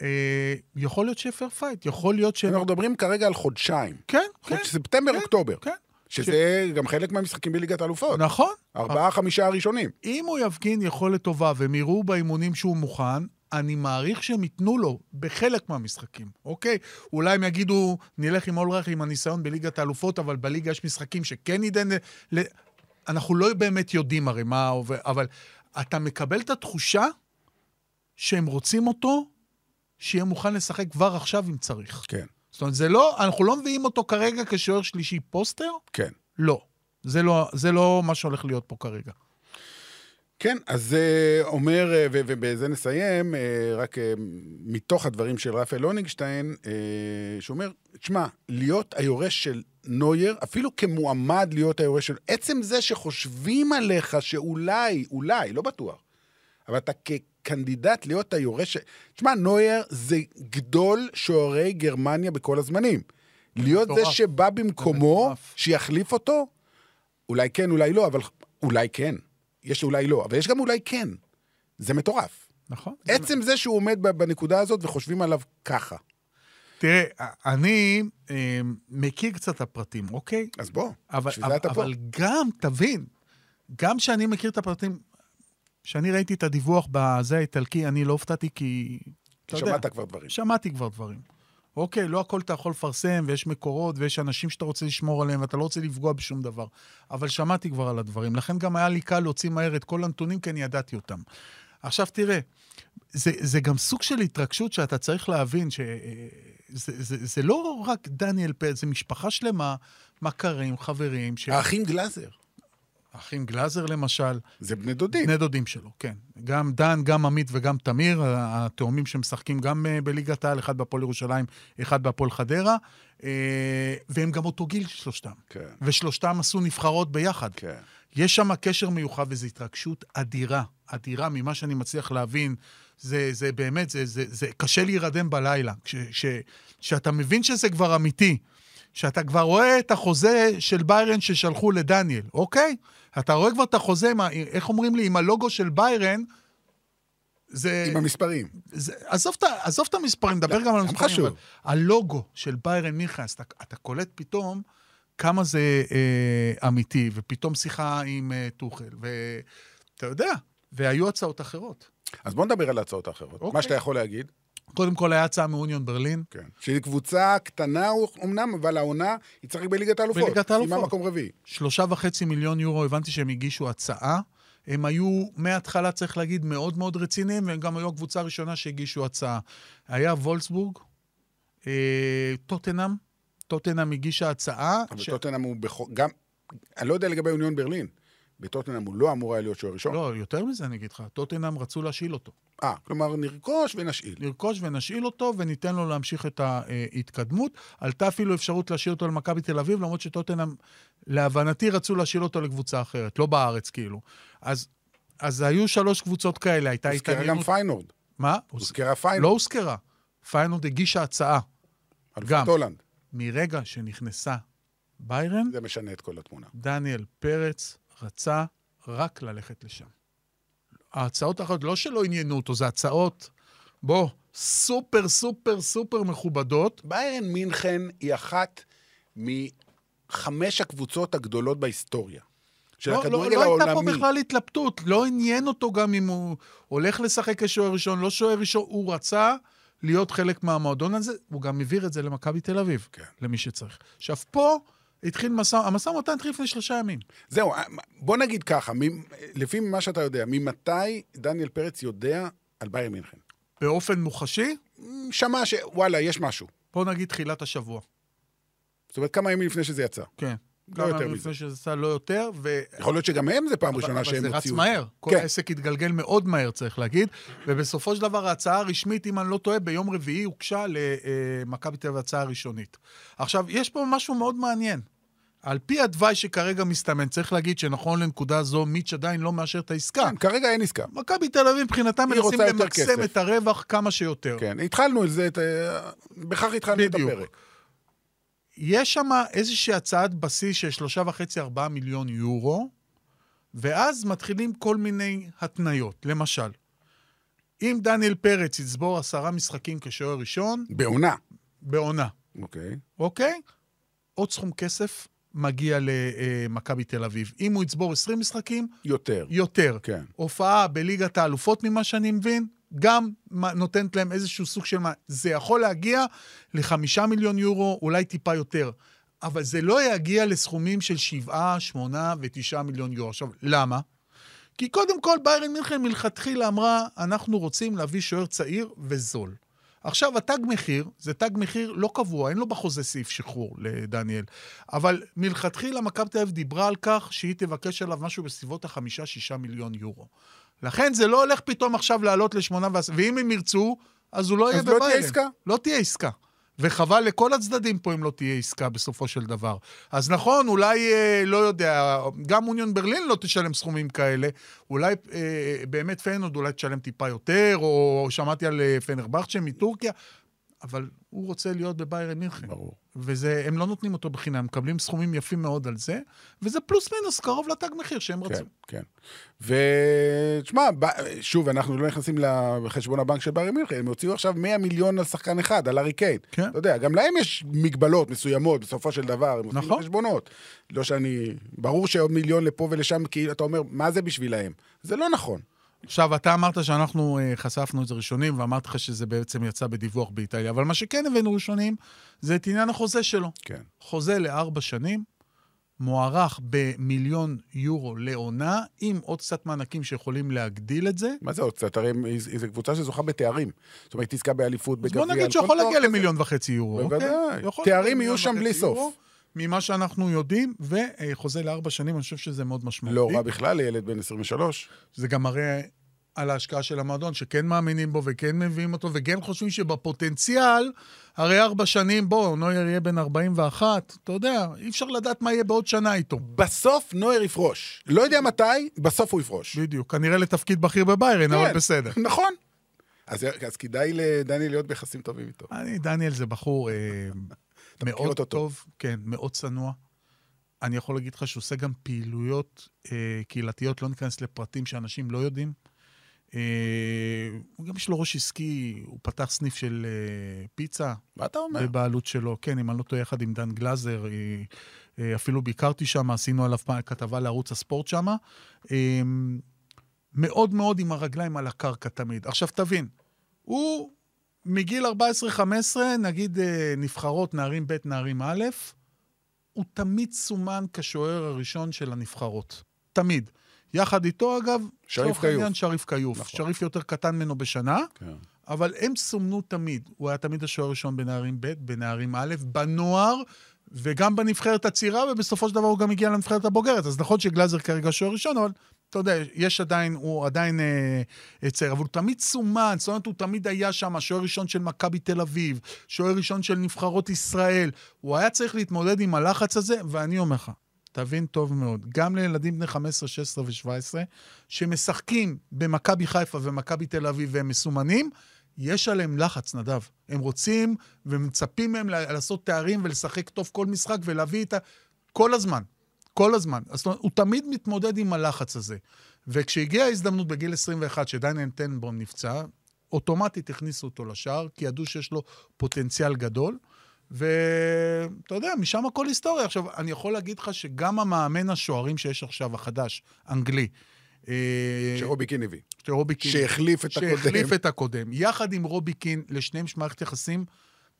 Speaker 4: אה, יכול להיות שיהיה fair fight, יכול להיות ש...
Speaker 3: אנחנו מדברים כרגע על חודשיים.
Speaker 4: כן, כן,
Speaker 3: חודש ספטמבר,
Speaker 4: כן,
Speaker 3: אוקטובר.
Speaker 4: כן.
Speaker 3: שזה גם חלק מהמשחקים בליגת האלופות.
Speaker 4: נכון.
Speaker 3: ארבעה, חמישה הראשונים.
Speaker 4: אם הוא יפגין יכולת טובה והם יראו באימונים שהוא מוכן, אני מעריך שהם ייתנו לו בחלק מהמשחקים, אוקיי? אולי הם יגידו, נלך עם אולרך עם הניסיון בליגת האלופות, אבל בליגה יש משחקים שכן ניתן... ל... ל- אנחנו לא באמת יודעים הרי מה עובר, אבל אתה מקבל את התחושה שהם רוצים אותו, שיהיה מוכן לשחק כבר עכשיו אם צריך.
Speaker 3: כן,
Speaker 4: זאת אומרת, זה לא, אנחנו לא מביאים אותו כרגע כשוער שלישי פוסטר,
Speaker 3: כן.
Speaker 4: לא. זה לא, זה לא מה שהולך להיות פה כרגע.
Speaker 3: כן, אז זה אומר, אה, ובזה נסיים, אה, רק אה, מתוך הדברים של רפאל הונינגשטיין, אה, שאומר, תשמע, להיות היורש של נויר, אפילו כמועמד להיות היורש של... עצם זה שחושבים עליך שאולי, אולי, לא בטוח, אבל אתה כקנדידט להיות היורש... תשמע, נויר זה גדול שוערי גרמניה בכל הזמנים. להיות זה. שבא במקומו. שיחליף אותו, אולי כן, אולי לא, אבל אולי כן. יש אולי לא, אבל יש גם אולי כן. זה מטורף.
Speaker 4: נכון?
Speaker 3: עצם זה שהוא עומד בנקודה הזאת וחושבים עליו ככה.
Speaker 4: תראה, אני אה, מכיר קצת את הפרטים, אוקיי?
Speaker 3: אז בוא, בשביל זה אתה פה.
Speaker 4: אבל גם, תבין, גם שאני מכיר את הפרטים, כשאני ראיתי את הדיווח בזה האיטלקי, אני לא הופתעתי כי... יודע,
Speaker 3: שמעת כבר דברים.
Speaker 4: שמעתי כבר דברים. אוקיי, לא הכל אתה יכול לפרסם, ויש מקורות, ויש אנשים שאתה רוצה לשמור עליהם, ואתה לא רוצה לפגוע בשום דבר. אבל שמעתי כבר על הדברים. לכן גם היה לי קל להוציא מהר את כל הנתונים, כי אני ידעתי אותם. עכשיו תראה, זה, זה גם סוג של התרגשות שאתה צריך להבין שזה זה, זה לא רק דניאל פרץ, זה משפחה שלמה, מכרים, חברים, ש...
Speaker 3: האחים גלאזר,
Speaker 4: אחים גלאזר למשל,
Speaker 3: זה בני דודים.
Speaker 4: בני דודים שלו, כן. גם דן, גם עמית וגם תמיר, התאומים שמשחקים גם אה, בליגת העל, אחד בהפועל ירושלים, אחד בהפועל חדרה, אה, והם גם אותו גיל שלושתם.
Speaker 3: כן,
Speaker 4: ושלושתם עשו נבחרות ביחד.
Speaker 3: כן.
Speaker 4: יש שם קשר מיוחד וזו התרגשות אדירה, אדירה ממה שאני מצליח להבין. זה, זה באמת, זה, זה, זה קשה להירדם בלילה. כש, ש, שאתה מבין שזה כבר אמיתי, שאתה כבר רואה את החוזה של ביירן ששלחו לדניאל, אוקיי? אתה רואה כבר את החוזה, עם ה- איך אומרים לי, עם הלוגו של ביירן, זה...
Speaker 3: עם המספרים.
Speaker 4: זה, עזוב, את ה- עזוב את המספרים, דבר גם על המספרים.
Speaker 3: חשוב.
Speaker 4: אבל הלוגו של ביירן מינכן, אז אתה, אתה קולט פתאום כמה זה אה, אמיתי, ופתאום שיחה עם אה, טוחל, ואתה יודע, והיו הצעות אחרות.
Speaker 3: אז בוא נדבר על ההצעות האחרות.
Speaker 4: אוקיי.
Speaker 3: מה שאתה יכול להגיד.
Speaker 4: קודם כל, היה הצעה מאוניון ברלין,
Speaker 3: כן. שהיא קבוצה קטנה אמנם, אבל העונה היא צריך בליגת האלופות.
Speaker 4: בליגת האלופות.
Speaker 3: סיימה מקום רביעי.
Speaker 4: שלושה וחצי מיליון יורו, הבנתי שהם הגישו הצעה. הם היו מההתחלה, צריך להגיד, מאוד מאוד רציניים, והם גם היו הקבוצה הראשונה שהגישו הצעה. היה וולסבורג, אה, טוטנאם, טוטנאם הגישה הצעה.
Speaker 3: אבל
Speaker 4: ש-
Speaker 3: טוטנאם הוא בכל... גם... אני לא יודע לגבי אוניון ברלין. בטוטנאם הוא לא אמור היה להיות שוער ראשון.
Speaker 4: לא, יותר מזה אני אגיד לך, טוטנאם רצו להשאיל אותו.
Speaker 3: אה, כלומר, נרכוש ונשאיל.
Speaker 4: לרכוש ונשאיל אותו וניתן לו להמשיך את ההתקדמות. עלתה אפילו אפשרות להשאיל אותו למכבי תל אביב, למרות שטוטנאם, להבנתי, רצו להשאיל אותו לקבוצה אחרת, לא בארץ כאילו. אז, אז היו שלוש קבוצות כאלה, הייתה
Speaker 3: הוזכרה גם. פיינורד.
Speaker 4: מה?
Speaker 3: הוזכרה פיינורד.
Speaker 4: לא הוזכרה. פיינורד הגישה הצעה. גם.
Speaker 3: הולנד.
Speaker 4: מרגע שנכנסה ביירן,
Speaker 3: זה משנה את כל התמונה.
Speaker 4: דניאל פרץ רצה רק ללכת לשם. ההצעות האחרות, לא שלא עניינו אותו, זה הצעות, בוא, סופר, סופר, סופר מכובדות.
Speaker 3: ביירן מינכן היא אחת מחמש הקבוצות הגדולות בהיסטוריה. של
Speaker 4: לא, לא,
Speaker 3: הכדורגל
Speaker 4: לא הייתה פה
Speaker 3: העולמי.
Speaker 4: בכלל התלבטות, לא עניין אותו גם אם הוא הולך לשחק כשוער ראשון, לא שוער ראשון, הוא רצה להיות חלק מהמועדון הזה, הוא גם העביר את זה למכבי תל אביב,
Speaker 3: כן.
Speaker 4: למי שצריך. עכשיו, פה התחיל משא, המשא ומתן התחיל לפני שלושה ימים.
Speaker 3: זהו, בוא נגיד ככה, מ- לפי מה שאתה יודע, ממתי דניאל פרץ יודע על ביירן מינכן?
Speaker 4: באופן מוחשי,
Speaker 3: שמע שוואלה, יש משהו.
Speaker 4: בוא נגיד תחילת השבוע.
Speaker 3: זאת אומרת, כמה ימים לפני שזה יצא.
Speaker 4: כן.
Speaker 3: לא יותר מזה.
Speaker 4: לפני שזה עשה, לא יותר, ו...
Speaker 3: יכול להיות שגם הם זה פעם ראשונה
Speaker 4: אבל
Speaker 3: שהם
Speaker 4: זה רץ
Speaker 3: הוציאו.
Speaker 4: מהר. כל
Speaker 3: כן.
Speaker 4: העסק התגלגל מאוד מהר, צריך להגיד. ובסופו של דבר, ההצעה הרשמית, אם אני לא טועה, ביום רביעי הוגשה למכבי תל אביב הצעה ראשונית. עכשיו, יש פה משהו מאוד מעניין. על פי התוואי שכרגע מסתמן, צריך להגיד שנכון לנקודה זו, מיץ' עדיין לא מאשר את העסקה.
Speaker 3: כן, כרגע אין עסקה.
Speaker 4: מכבי תל אביב מבחינתם מנסים למקסם. את הרווח כמה שיותר.
Speaker 3: כן, התחלנו את זה, את, ה- בכך התחלנו את
Speaker 4: בדיוק.
Speaker 3: הפרק.
Speaker 4: יש שם איזושהי הצעת בסיס של שלושה וחצי, ארבעה מיליון יורו, ואז מתחילים כל מיני התניות. למשל, אם דניאל פרץ יצבור עשרה משחקים כשוער ראשון,
Speaker 3: בעונה.
Speaker 4: בעונה,
Speaker 3: אוקיי.
Speaker 4: אוקיי? עוד סכום כסף מגיע למכבי תל אביב. אם הוא יצבור 20 משחקים,
Speaker 3: יותר.
Speaker 4: יותר.
Speaker 3: כן.
Speaker 4: הופעה בליגת האלופות, ממה שאני מבין, גם נותנת להם איזשהו סוג של. זה יכול להגיע לחמישה מיליון יורו, אולי טיפה יותר. אבל זה לא יגיע לסכומים של שבעה, שמונה ותשעה מיליון יורו. עכשיו, למה? כי קודם כל, ביירן מינכן מלכתחילה אמרה, אנחנו רוצים להביא שוער צעיר וזול. עכשיו, התג מחיר, זה תג מחיר לא קבוע, אין לו בחוזה סעיף שחרור לדניאל. אבל מלכתחילה מכבי תל אביב דיברה על כך שהיא תבקש עליו משהו בסביבות החמישה-שישה מיליון יורו. לכן זה לא הולך פתאום עכשיו לעלות לשמונה ועשרה, ואם הם ירצו, אז הוא לא יהיה
Speaker 3: אז לא
Speaker 4: בביירן.
Speaker 3: תהיה עסקה.
Speaker 4: לא תהיה עסקה. וחבל לכל הצדדים פה אם לא תהיה עסקה בסופו של דבר. אז נכון, אולי, אה, לא יודע, גם אוניון ברלין לא תשלם סכומים כאלה, אולי אה, באמת פיינורד אולי תשלם טיפה יותר, או שמעתי על אה, פנרבכצ'ה מטורקיה, אבל הוא רוצה להיות בביירן מינכן.
Speaker 3: ברור.
Speaker 4: והם לא נותנים אותו בחינם, מקבלים סכומים יפים מאוד על זה, וזה פלוס מינוס קרוב לתג מחיר שהם
Speaker 3: כן,
Speaker 4: רצו.
Speaker 3: כן. ותשמע, שוב, אנחנו לא נכנסים לחשבון הבנק של ביירן מינכן, הם הוציאו עכשיו 100 מיליון על שחקן אחד, על ארי קיין.
Speaker 4: כן.
Speaker 3: אתה יודע, גם להם יש מגבלות מסוימות בסופו של דבר, הם עושים
Speaker 4: נכון.
Speaker 3: חשבונות. לא שאני... ברור שעוד מיליון לפה ולשם, כי אתה אומר, מה זה בשבילהם? זה לא נכון.
Speaker 4: עכשיו, אתה אמרת שאנחנו uh, חשפנו את זה ראשונים, ואמרתי לך שזה בעצם יצא בדיווח באיטליה, אבל מה שכן הבאנו ראשונים, זה את עניין החוזה שלו.
Speaker 3: כן.
Speaker 4: חוזה לארבע שנים, מוערך במיליון יורו לעונה, עם עוד קצת מענקים שיכולים להגדיל את זה.
Speaker 3: מה זה עוד קצת? הרי זו קבוצה שזוכה בתארים. זאת אומרת, תזכה באליפות,
Speaker 4: אז
Speaker 3: בגביע.
Speaker 4: בוא נגיד שהוא יכול להגיע. למיליון וחצי יורו,
Speaker 3: בוודאי.
Speaker 4: אוקיי?
Speaker 3: תארים יהיו שם בלי סוף.
Speaker 4: ממה שאנחנו יודעים, וחוזה לארבע שנים, אני חושב שזה מאוד משמעותי.
Speaker 3: לא רע בכלל לילד בן 23.
Speaker 4: זה גם מראה על ההשקעה של המועדון, שכן מאמינים בו וכן מביאים אותו, וכן חושבים שבפוטנציאל, הרי ארבע שנים, בוא, נויר יהיה בן 41, אתה יודע, אי אפשר לדעת מה יהיה בעוד שנה איתו.
Speaker 3: בסוף נויר יפרוש. לא יודע מתי, בסוף הוא יפרוש.
Speaker 4: בדיוק, כנראה לתפקיד בכיר בביירן, אבל
Speaker 3: כן,
Speaker 4: בסדר.
Speaker 3: נכון. אז, אז כדאי לדניאל להיות ביחסים טובים איתו.
Speaker 4: אני, דניאל זה בחור אה,
Speaker 3: מכיר אותו טוב.
Speaker 4: כן, מאוד צנוע. אני יכול להגיד לך שהוא עושה גם פעילויות אה, קהילתיות, לא ניכנס לפרטים שאנשים לא יודעים. אה, גם יש לו ראש עסקי, הוא פתח סניף של אה, פיצה
Speaker 3: מה אתה אומר?
Speaker 4: בבעלות שלו, כן, אם אני לא טועה, יחד עם דן גלאזר. אה, אה, אפילו ביקרתי שם, עשינו עליו פעם כתבה לערוץ הספורט שם. אה, מאוד מאוד עם הרגליים על הקרקע תמיד. עכשיו תבין, הוא מגיל 14-15, נגיד אה, נבחרות נערים ב', נערים א', הוא תמיד סומן כשוער הראשון של הנבחרות. תמיד. יחד איתו, אגב,
Speaker 3: שריף כיוף.
Speaker 4: שריף כיוף.
Speaker 3: נכון.
Speaker 4: שריף יותר קטן ממנו בשנה,
Speaker 3: כן.
Speaker 4: אבל הם סומנו תמיד. הוא היה תמיד השוער הראשון בנערים ב', בנערים א', בנוער, וגם בנבחרת הצעירה, ובסופו של דבר הוא גם הגיע לנבחרת הבוגרת. אז נכון שגלאזר כרגע שוער ראשון, אבל אתה יודע, יש עדיין, הוא עדיין אה, צעיר, אבל הוא תמיד סומן, זאת אומרת, הוא תמיד היה שם, שוער ראשון של מכבי תל אביב, שוער ראשון של נבחרות ישראל. הוא היה צריך להתמודד עם הלחץ הזה, ואני אומר לך, תבין טוב מאוד, גם לילדים בני 15, 16 ו-17, שמשחקים במכבי חיפה ומכבי תל אביב והם מסומנים, יש עליהם לחץ, נדב. הם רוצים ומצפים מהם לעשות תארים ולשחק טוב כל משחק ולהביא את ה... כל הזמן. כל הזמן. אז הוא תמיד מתמודד עם הלחץ הזה. וכשהגיעה ההזדמנות בגיל 21, שדניאל טנבום נפצע, אוטומטית הכניסו אותו לשער, כי ידעו שיש לו פוטנציאל גדול. ואתה יודע, משם הכל היסטוריה. עכשיו, אני יכול להגיד לך שגם המאמן השוערים שיש עכשיו, החדש, אנגלי, אה,
Speaker 3: שרובי קין הביא.
Speaker 4: שרובי קין,
Speaker 3: שהחליף את הקודם.
Speaker 4: שהחליף את הקודם. יחד עם רובי קין, לשניהם יש מערכת יחסים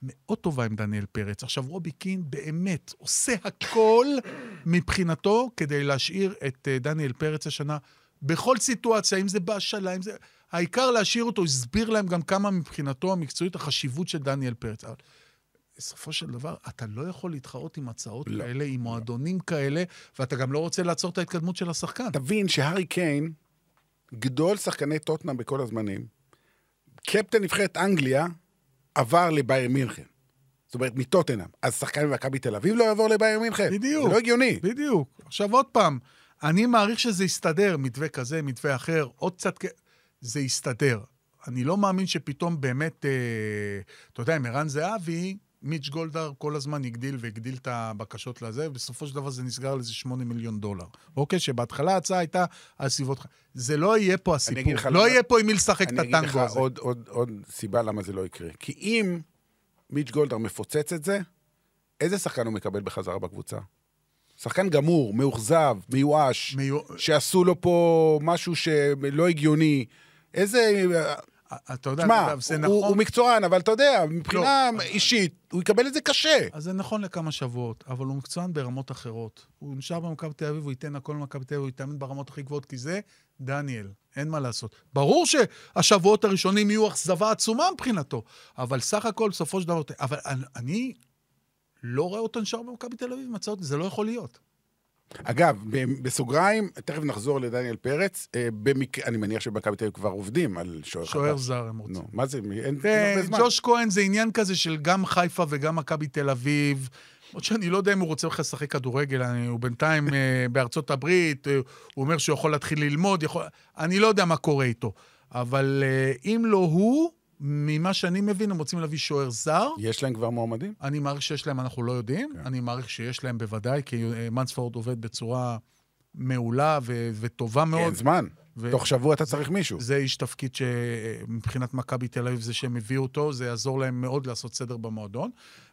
Speaker 4: מאוד טובה עם דניאל פרץ. עכשיו, רובי קין באמת עושה הכל מבחינתו כדי להשאיר את אה, דניאל פרץ השנה בכל סיטואציה, אם זה בהשאלה, אם זה... העיקר להשאיר אותו, הסביר להם גם כמה מבחינתו המקצועית החשיבות של דניאל פרץ. אבל בסופו של דבר, אתה לא יכול להתחרות עם הצעות
Speaker 3: לא.
Speaker 4: כאלה, עם מועדונים כאלה, ואתה גם לא רוצה לעצור את ההתקדמות של השחקן.
Speaker 3: תבין שהארי קיין, גדול שחקני טוטנאם בכל הזמנים, קפטן נבחרת אנגליה, עבר לבייר מינכן. זאת אומרת, מטוטנאם. אז שחקן ממכבי תל אביב לא יעבור לבייר מינכן.
Speaker 4: בדיוק.
Speaker 3: זה לא הגיוני.
Speaker 4: בדיוק. עכשיו עוד פעם, אני מעריך שזה יסתדר, מתווה כזה, מתווה אחר, עוד קצת... כ- זה יסתדר. אני לא מאמין שפתאום באמת, אה, אתה יודע, עם ערן זהבי, מיץ' גולדהר כל הזמן הגדיל והגדיל את הבקשות לזה, ובסופו של דבר זה נסגר לאיזה 8 מיליון דולר. אוקיי? שבהתחלה ההצעה הייתה על סביבות... זה לא יהיה פה הסיפור. לא
Speaker 3: למה-
Speaker 4: יהיה פה עם מי לשחק את
Speaker 3: אני אגיד לך
Speaker 4: הטנגו הזה.
Speaker 3: עוד, עוד, עוד סיבה למה זה לא יקרה. כי אם מיץ' גולדהר מפוצץ את זה, איזה שחקן הוא מקבל בחזרה בקבוצה? שחקן גמור, מאוכזב, מיואש,
Speaker 4: מיו-
Speaker 3: שעשו לו פה משהו שלא הגיוני. איזה...
Speaker 4: אתה יודע,
Speaker 3: תשמע,
Speaker 4: נדב, זה
Speaker 3: הוא,
Speaker 4: נכון.
Speaker 3: הוא מקצוען, אבל אתה יודע, מבחינה
Speaker 4: לא.
Speaker 3: אישית, הוא יקבל את זה קשה.
Speaker 4: אז זה נכון לכמה שבועות, אבל הוא מקצוען ברמות אחרות. הוא נשאר במכבי תל אביב, הוא ייתן הכל למכבי תל אביב, הוא יתאמן ברמות הכי גבוהות, כי זה דניאל, אין מה לעשות. ברור שהשבועות הראשונים יהיו אכזבה עצומה מבחינתו, אבל סך הכל, בסופו של דבר... אבל אני, אני לא רואה אותו נשאר במכבי תל אביב הצעות, זה לא יכול להיות.
Speaker 3: אגב, בסוגריים, תכף נחזור לדניאל פרץ. אה, במק... אני מניח שבמכבי תל אביב כבר עובדים על שוער חדש.
Speaker 4: שוער זר הם רוצים.
Speaker 3: נו, מה זה? אין אין הרבה זמן.
Speaker 4: ג'וש כהן זה עניין כזה של גם חיפה וגם מכבי תל אביב. למרות שאני לא יודע אם הוא רוצה בכלל לשחק כדורגל, אני- הוא בינתיים אה, [laughs] בארצות הברית, אה, הוא אומר שהוא יכול להתחיל ללמוד, יכול... אני לא יודע מה קורה איתו. אבל אה, אם לא הוא, ממה שאני מבין, הם רוצים להביא שוער זר.
Speaker 3: יש להם כבר מועמדים?
Speaker 4: אני מעריך שיש להם, אנחנו לא יודעים.
Speaker 3: כן.
Speaker 4: אני מעריך שיש להם בוודאי, כי אה, מנספורד עובד בצורה מעולה ו- וטובה מאוד.
Speaker 3: אין זמן.
Speaker 4: ו-
Speaker 3: תוך שבוע אתה צריך מישהו.
Speaker 4: זה איש תפקיד שמבחינת מכבי תל אביב, זה שהם הביאו אותו, זה יעזור להם מאוד לעשות סדר במועדון.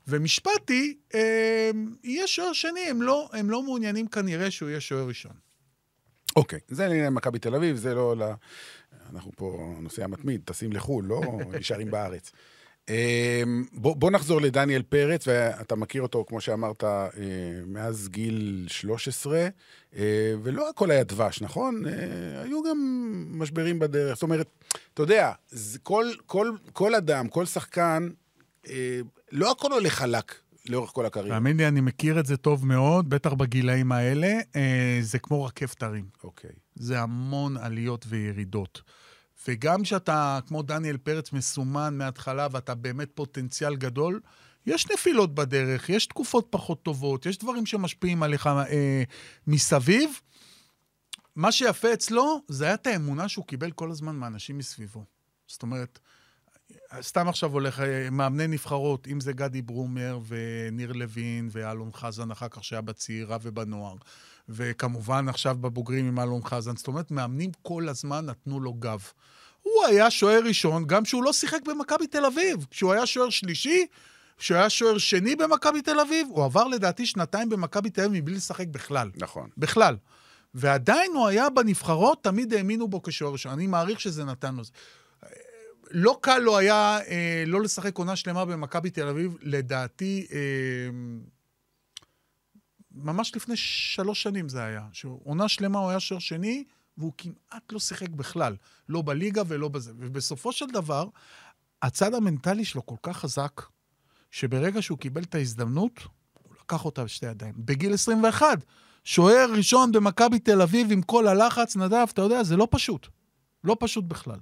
Speaker 4: ומשפטי, אה, יהיה שוער שני, הם לא, הם לא מעוניינים כנראה שהוא יהיה שוער ראשון.
Speaker 3: אוקיי, זה לעניין מכבי תל אביב, זה לא ל... אנחנו פה נוסע מתמיד, טסים לחו"ל, לא [laughs] נשארים בארץ. אמ, בוא, בוא נחזור לדניאל פרץ, ואתה מכיר אותו, כמו שאמרת, אה, מאז גיל 13, אה, ולא הכל היה דבש, נכון? אה, היו גם משברים בדרך. זאת אומרת, אתה יודע, כל, כל, כל אדם, כל שחקן, לא הכל הולך חלק לאורך כל הקריירה.
Speaker 4: תאמין לי, אני מכיר את זה טוב מאוד, בטח בגילאים האלה. אה, זה כמו רכבת הרים.
Speaker 3: אוקיי.
Speaker 4: זה המון עליות וירידות. וגם כשאתה, כמו דניאל פרץ, מסומן מההתחלה ואתה באמת פוטנציאל גדול, יש נפילות בדרך, יש תקופות פחות טובות, יש דברים שמשפיעים עליך אה, מסביב. מה שיפה אצלו, זה היה את האמונה שהוא קיבל כל הזמן מאנשים מסביבו. זאת אומרת, סתם עכשיו הולך, אה, מאמני נבחרות, אם זה גדי ברומר וניר לוין ואלון חזן, אחר כך שהיה בצעירה ובנוער. וכמובן עכשיו בבוגרים עם אלון חזן. זאת אומרת, מאמנים כל הזמן נתנו לו גב. הוא היה שוער ראשון, גם כשהוא לא שיחק במכבי תל אביב. כשהוא היה שוער שלישי, כשהוא היה שוער שני במכבי תל אביב, הוא עבר לדעתי שנתיים במכבי תל אביב מבלי לשחק בכלל.
Speaker 3: נכון.
Speaker 4: בכלל. ועדיין הוא היה בנבחרות, תמיד האמינו בו כשוער ראשון. אני מעריך שזה נתן לו. לא קל לו היה אה, לא לשחק עונה שלמה במכבי תל אביב, לדעתי, אה, ממש לפני שלוש שנים זה היה. שעונה שלמה הוא היה שוער שני, והוא כמעט לא שיחק בכלל. לא בליגה ולא בזה. ובסופו של דבר, הצד המנטלי שלו כל כך חזק, שברגע שהוא קיבל את ההזדמנות, הוא לקח אותה בשתי ידיים. בגיל 21, שוער ראשון במכבי תל אביב עם כל הלחץ, נדב, אתה יודע, זה לא פשוט. לא פשוט בכלל.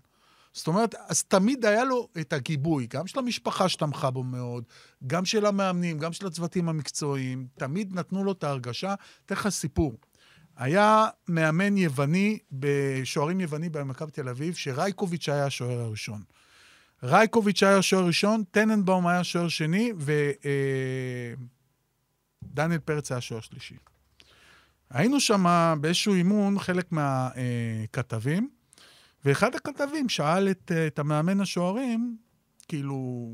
Speaker 4: זאת אומרת, אז תמיד היה לו את הגיבוי, גם של המשפחה שתמכה בו מאוד, גם של המאמנים, גם של הצוותים המקצועיים, תמיד נתנו לו את ההרגשה. אתן לך סיפור. היה מאמן יווני, שוערים יווני במכבי תל אביב, שרייקוביץ' היה השוער הראשון. רייקוביץ' היה השוער הראשון, טננבאום היה שוער שני, ודניאל פרץ היה שוער שלישי. היינו שם באיזשהו אימון, חלק מהכתבים, ואחד הכתבים שאל את, את המאמן השוערים, כאילו,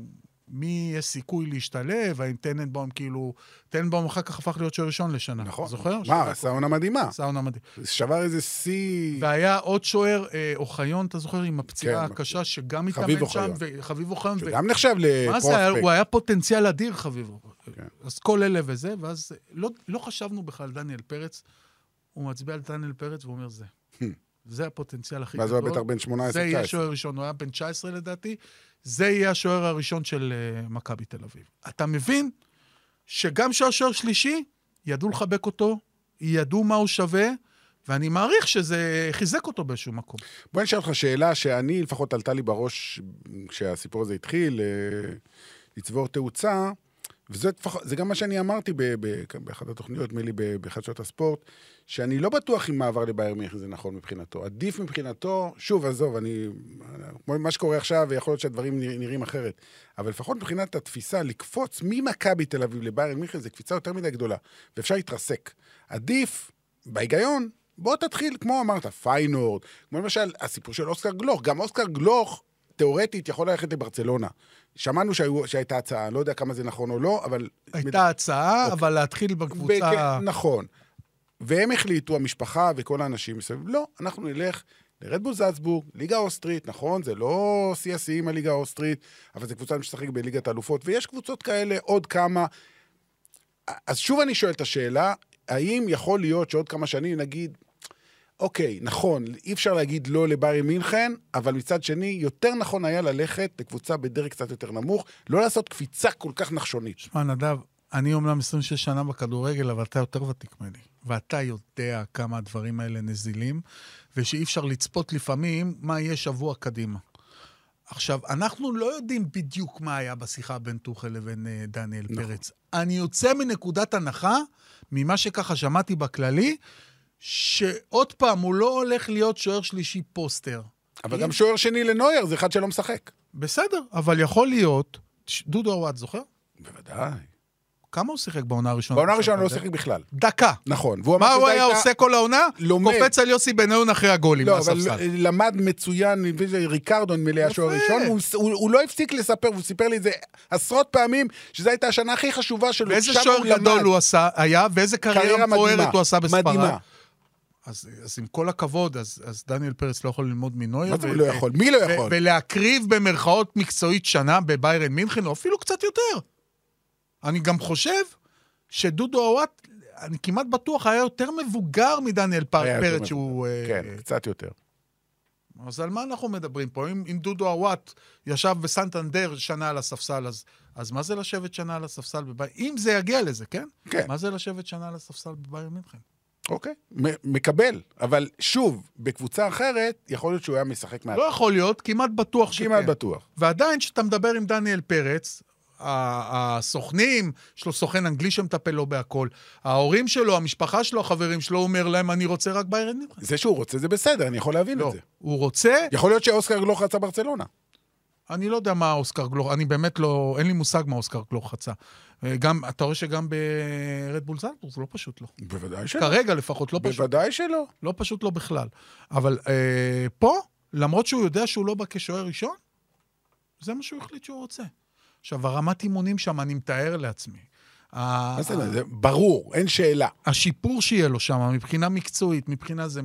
Speaker 4: מי יש סיכוי להשתלב, האם טננבאום, כאילו, טננבאום אחר כך הפך להיות שוער ראשון לשנה.
Speaker 3: נכון.
Speaker 4: זוכר?
Speaker 3: מה, עשה עונה מדהימה.
Speaker 4: עשה עונה מדהים.
Speaker 3: שבר איזה שיא...
Speaker 4: והיה עוד שוער, אה, אוחיון, אתה זוכר, עם הפציעה
Speaker 3: כן,
Speaker 4: הקשה, שגם התאמן
Speaker 3: חביב
Speaker 4: שם. וחביב אוחיון. ו-
Speaker 3: שגם נחשב
Speaker 4: מה זה? הוא
Speaker 3: לפרוספקט.
Speaker 4: היה פוטנציאל אדיר, חביב אוחיון.
Speaker 3: כן.
Speaker 4: אז כל אלה וזה, ואז לא, לא חשבנו בכלל, דניאל פרץ, הוא מצביע על דניאל פרץ ואומר זה. זה הפוטנציאל הכי
Speaker 3: ואז
Speaker 4: גדול.
Speaker 3: הוא היה בטח בן 18-19.
Speaker 4: זה יהיה השוער הראשון, הוא היה בן 19 לדעתי, זה יהיה השוער הראשון של uh, מכבי תל אביב. אתה מבין שגם שהשוער שלישי, ידעו לחבק אותו, ידעו מה הוא שווה, ואני מעריך שזה חיזק אותו באיזשהו מקום.
Speaker 3: בוא נשאל אותך שאלה שאני, לפחות עלתה לי בראש כשהסיפור הזה התחיל, אה, לצבור תאוצה, וזה גם מה שאני אמרתי באחת התוכניות, נדמה לי בחדשות הספורט, שאני לא בטוח אם מעבר לבאייר מיכן זה נכון מבחינתו. עדיף מבחינתו, שוב, עזוב, אני... כמו מה שקורה עכשיו, ויכול להיות שהדברים נרא- נראים אחרת, אבל לפחות מבחינת התפיסה, לקפוץ ממכבי תל אביב לבאייר מיכן זה קפיצה יותר מדי גדולה, ואפשר להתרסק. עדיף, בהיגיון, בוא תתחיל, כמו אמרת, פיינורד, כמו למשל הסיפור של אוסקר גלוך, גם אוסקר גלוך, תיאורטית, יכול ללכת לברצלונה. שמענו שהיו, שהייתה הצעה, אני לא יודע כמה זה נכון או לא, אבל...
Speaker 4: הייתה הצעה, אבל להתחיל בקבוצה...
Speaker 3: בכ- נכון. והם החליטו, המשפחה וכל האנשים מסביב, לא, אנחנו נלך לרדבול זלצבורג, ליגה אוסטרית, נכון, זה לא שיא השיאים הליגה האוסטרית, אבל זו קבוצה שמשחקת בליגת האלופות, ויש קבוצות כאלה, עוד כמה. אז שוב אני שואל את השאלה, האם יכול להיות שעוד כמה שנים נגיד, אוקיי, נכון, אי אפשר להגיד לא לבארי מינכן, אבל מצד שני, יותר נכון היה ללכת לקבוצה בדרג קצת יותר נמוך, לא לעשות קפיצה כל כך נחשונית.
Speaker 4: שמע, נדב, אני אומנם 26 שנה בכדורגל, אבל אתה יותר ותיק ממני. ואתה יודע כמה הדברים האלה נזילים, ושאי אפשר לצפות לפעמים מה יהיה שבוע קדימה. עכשיו, אנחנו לא יודעים בדיוק מה היה בשיחה בין טוחל לבין uh, דניאל נכון. פרץ. אני יוצא מנקודת הנחה, ממה שככה שמעתי בכללי, שעוד פעם, הוא לא הולך להיות שוער שלישי פוסטר.
Speaker 3: אבל גם שוער שני לנויר זה אחד שלא משחק.
Speaker 4: בסדר, אבל יכול להיות... דודו אוואט זוכר?
Speaker 3: בוודאי.
Speaker 4: כמה הוא שיחק בעונה הראשונה?
Speaker 3: בעונה הראשונה לא שיחק בכלל.
Speaker 4: דקה.
Speaker 3: נכון.
Speaker 4: מה הוא היה עושה כל העונה? לומד. קופץ על יוסי בניון אחרי הגולים
Speaker 3: לא, אבל למד מצוין, ריקרדו נדמה לי השוער הראשון, הוא לא הפסיק לספר, והוא סיפר לי את זה עשרות פעמים, שזו הייתה השנה הכי חשובה שלו.
Speaker 4: ואיזה שוער גדול הוא עשה, היה, ואיזה קריירה מפוארת הוא עשה בספרד. מדהימה. אז, אז עם כל הכבוד, אז, אז דניאל פרץ לא יכול ללמוד מנויר.
Speaker 3: מה זה ו- לא יכול? מי לא יכול?
Speaker 4: ולהקריב במרכאות מקצועית שנה בביירן מינכן, או אפילו קצת יותר. אני גם חושב שדודו אוואט, אני כמעט בטוח, היה יותר מבוגר מדניאל פרץ שהוא...
Speaker 3: אה, כן, uh, קצת יותר.
Speaker 4: אז על מה אנחנו מדברים פה? אם, אם דודו אוואט ישב בסנטנדר שנה על הספסל, אז, אז מה זה לשבת שנה על הספסל בביירן? אם זה יגיע לזה, כן?
Speaker 3: כן.
Speaker 4: מה זה לשבת שנה על הספסל בביירן מינכן?
Speaker 3: אוקיי, מקבל. אבל שוב, בקבוצה אחרת, יכול להיות שהוא היה משחק
Speaker 4: מעט. לא יכול להיות, כמעט בטוח
Speaker 3: שכן. כמעט בטוח.
Speaker 4: ועדיין, כשאתה מדבר עם דניאל פרץ, הסוכנים, יש לו סוכן אנגלי שמטפל לו בהכל. ההורים שלו, המשפחה שלו, החברים שלו, הוא אומר להם, אני רוצה רק ביירן מינכן.
Speaker 3: זה שהוא רוצה זה בסדר, אני יכול להבין
Speaker 4: לא,
Speaker 3: את זה.
Speaker 4: הוא רוצה...
Speaker 3: יכול להיות שאוסקר גלוך רצה ברצלונה.
Speaker 4: אני לא יודע מה אוסקר גלוך, אני באמת לא, אין לי מושג מה אוסקר גלוך חצה. אה, גם, אתה רואה שגם ברדבול זלטור זה לא פשוט לו.
Speaker 3: בוודאי שלא.
Speaker 4: כרגע לפחות, לא
Speaker 3: פשוט. בוודאי שלא.
Speaker 4: לא פשוט לו בכלל. אבל אה, פה, למרות שהוא יודע שהוא לא בא כשוער ראשון, זה מה שהוא החליט שהוא רוצה. עכשיו, הרמת אימונים שם, אני מתאר לעצמי.
Speaker 3: מה זה, זה ברור, אין שאלה.
Speaker 4: השיפור שיהיה לו שם, מבחינה מקצועית, מבחינה זה...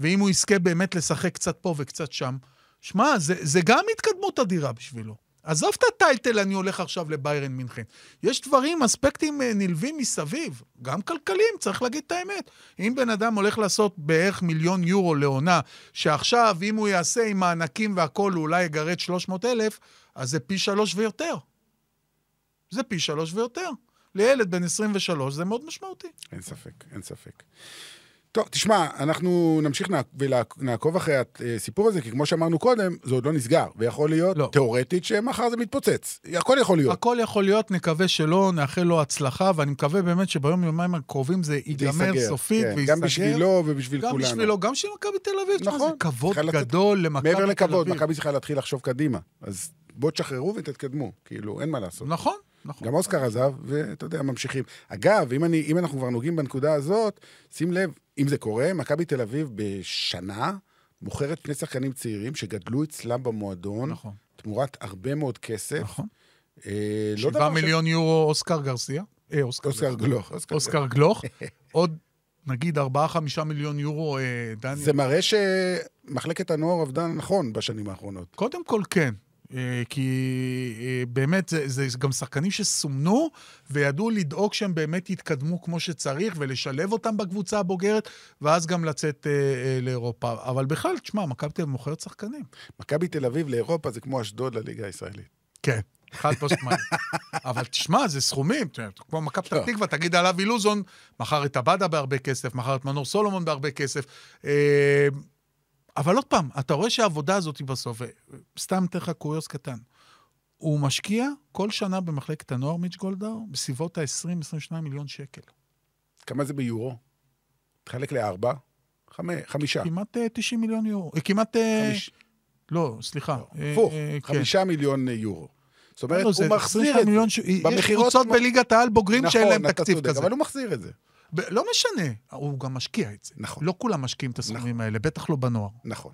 Speaker 4: ואם הוא יזכה באמת לשחק קצת פה וקצת שם, שמע, זה, זה גם התקדמות אדירה בשבילו. עזוב את הטייטל, אני הולך עכשיו לביירן מינכן. יש דברים, אספקטים אה, נלווים מסביב, גם כלכליים, צריך להגיד את האמת. אם בן אדם הולך לעשות בערך מיליון יורו לעונה, שעכשיו, אם הוא יעשה עם מענקים והכול, הוא אולי יגרד 300 אלף, אז זה פי שלוש ויותר. זה פי שלוש ויותר. לילד בן 23 זה מאוד משמעותי.
Speaker 3: אין ספק, אין ספק. טוב, תשמע, אנחנו נמשיך ונעקוב אחרי הסיפור הזה, כי כמו שאמרנו קודם, זה עוד לא נסגר, ויכול להיות, לא. תיאורטית, שמחר זה מתפוצץ. הכל יכול להיות.
Speaker 4: הכל יכול להיות, נקווה שלא, נאחל לו הצלחה, ואני מקווה באמת שביום, יומיים הקרובים זה ייגמר סופית כן,
Speaker 3: ויסגר. גם בשבילו ובשביל
Speaker 4: גם
Speaker 3: כולנו.
Speaker 4: גם בשבילו, גם בשביל מכבי תל אביב. נכון. זה כבוד גדול למכבי תל אביב.
Speaker 3: מעבר לכבוד, מכבי צריכה להתחיל לחשוב קדימה. אז בואו תשחררו ותתקדמו, כאילו, אין מה לעשות.
Speaker 4: נכון. נכון.
Speaker 3: גם אוסקר עזב, ואתה יודע, ממשיכים. אגב, אם, אני, אם אנחנו כבר נוגעים בנקודה הזאת, שים לב, אם זה קורה, מכבי תל אביב בשנה מוכרת שני שחקנים צעירים שגדלו אצלם במועדון, נכון. תמורת הרבה מאוד כסף.
Speaker 4: נכון. אה, לא מיליון ש... יורו אוסקר גרסיה.
Speaker 3: אה, אוסקר, אוסקר גלוך.
Speaker 4: אוסקר, אוסקר גלוך. [laughs] עוד, נגיד, ארבעה-חמישה מיליון יורו, אה, דניאל.
Speaker 3: זה מראה שמחלקת הנוער עבדה נכון בשנים האחרונות.
Speaker 4: קודם כל, כן. אה, כי אה, באמת זה, זה גם שחקנים שסומנו וידעו לדאוג שהם באמת יתקדמו כמו שצריך ולשלב אותם בקבוצה הבוגרת, ואז גם לצאת אה, אה, לאירופה. אבל בכלל, תשמע, מכבי תל אביב מוכרת שחקנים.
Speaker 3: מכבי תל אביב לאירופה זה כמו אשדוד לליגה הישראלית.
Speaker 4: כן. חד משמעית. [laughs] אבל תשמע, זה סכומים, כמו מכבי פתח תקווה, תגיד עליו אילוזון, מכר את עבדה בהרבה כסף, מכר את מנור סולומון בהרבה כסף. אבל עוד פעם, אתה רואה שהעבודה הזאת היא בסוף, סתם אתן לך קוריוס קטן. הוא משקיע כל שנה במחלקת הנוער, מיץ' גולדהר, בסביבות ה-20-22 מיליון שקל.
Speaker 3: כמה זה ביורו? תחלק לארבע? חמישה.
Speaker 4: כמעט 90 אה, מיליון יורו. אה, כמעט... אה, חמיש... לא, סליחה.
Speaker 3: לא, הפוך, כן. חמישה מיליון יורו. זאת אומרת, לא, הוא מחזיר את זה.
Speaker 4: יש קבוצות בליגת העל בוגרים שאין להם תקציב כזה.
Speaker 3: אבל הוא מחזיר את זה.
Speaker 4: לא משנה, הוא גם משקיע את זה. נכון. לא כולם משקיעים את הסכומים נכון. האלה, בטח לא בנוער.
Speaker 3: נכון.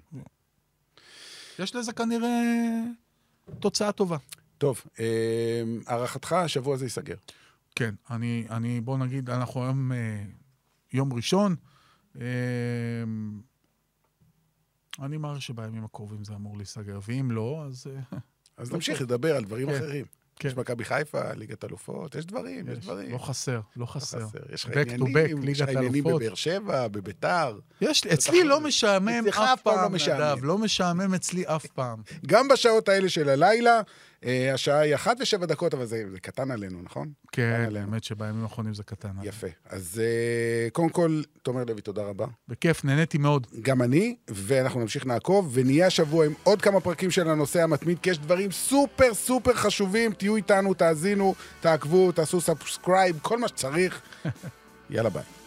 Speaker 4: יש לזה כנראה תוצאה טובה.
Speaker 3: טוב, אה, הערכתך, השבוע זה ייסגר.
Speaker 4: כן, אני, אני, בוא נגיד, אנחנו היום אה, יום ראשון. אה, אני מעריך שבימים הקרובים זה אמור להיסגר, ואם לא, אז...
Speaker 3: אז נמשיך לדבר על דברים כן. אחרים. כן. יש מכבי חיפה, ליגת אלופות, יש דברים, יש, יש דברים.
Speaker 4: לא חסר, לא חסר. לא חסר.
Speaker 3: יש לך עניינים, יש לך עניינים בבאר שבע, בביתר.
Speaker 4: יש, אצלי לא משעמם אף פעם, לא נדב, לא משעמם אצלי אף פעם.
Speaker 3: גם בשעות האלה של הלילה, השעה היא אחת ושבע דקות, אבל זה, זה קטן עלינו, נכון?
Speaker 4: כן,
Speaker 3: עלינו.
Speaker 4: האמת שבימים האחרונים זה קטן.
Speaker 3: יפה. אז אה, קודם כל, תומר לוי, תודה רבה.
Speaker 4: בכיף, נהניתי מאוד.
Speaker 3: גם אני, ואנחנו נמשיך לעקוב, ונהיה השבוע עם עוד כמה פרקים של הנושא המתמיד, כי יש דברים סופר סופר חשובים. תהיו איתנו, תאזינו, תעקבו, תעשו subscribe, כל מה שצריך. [laughs] יאללה ביי.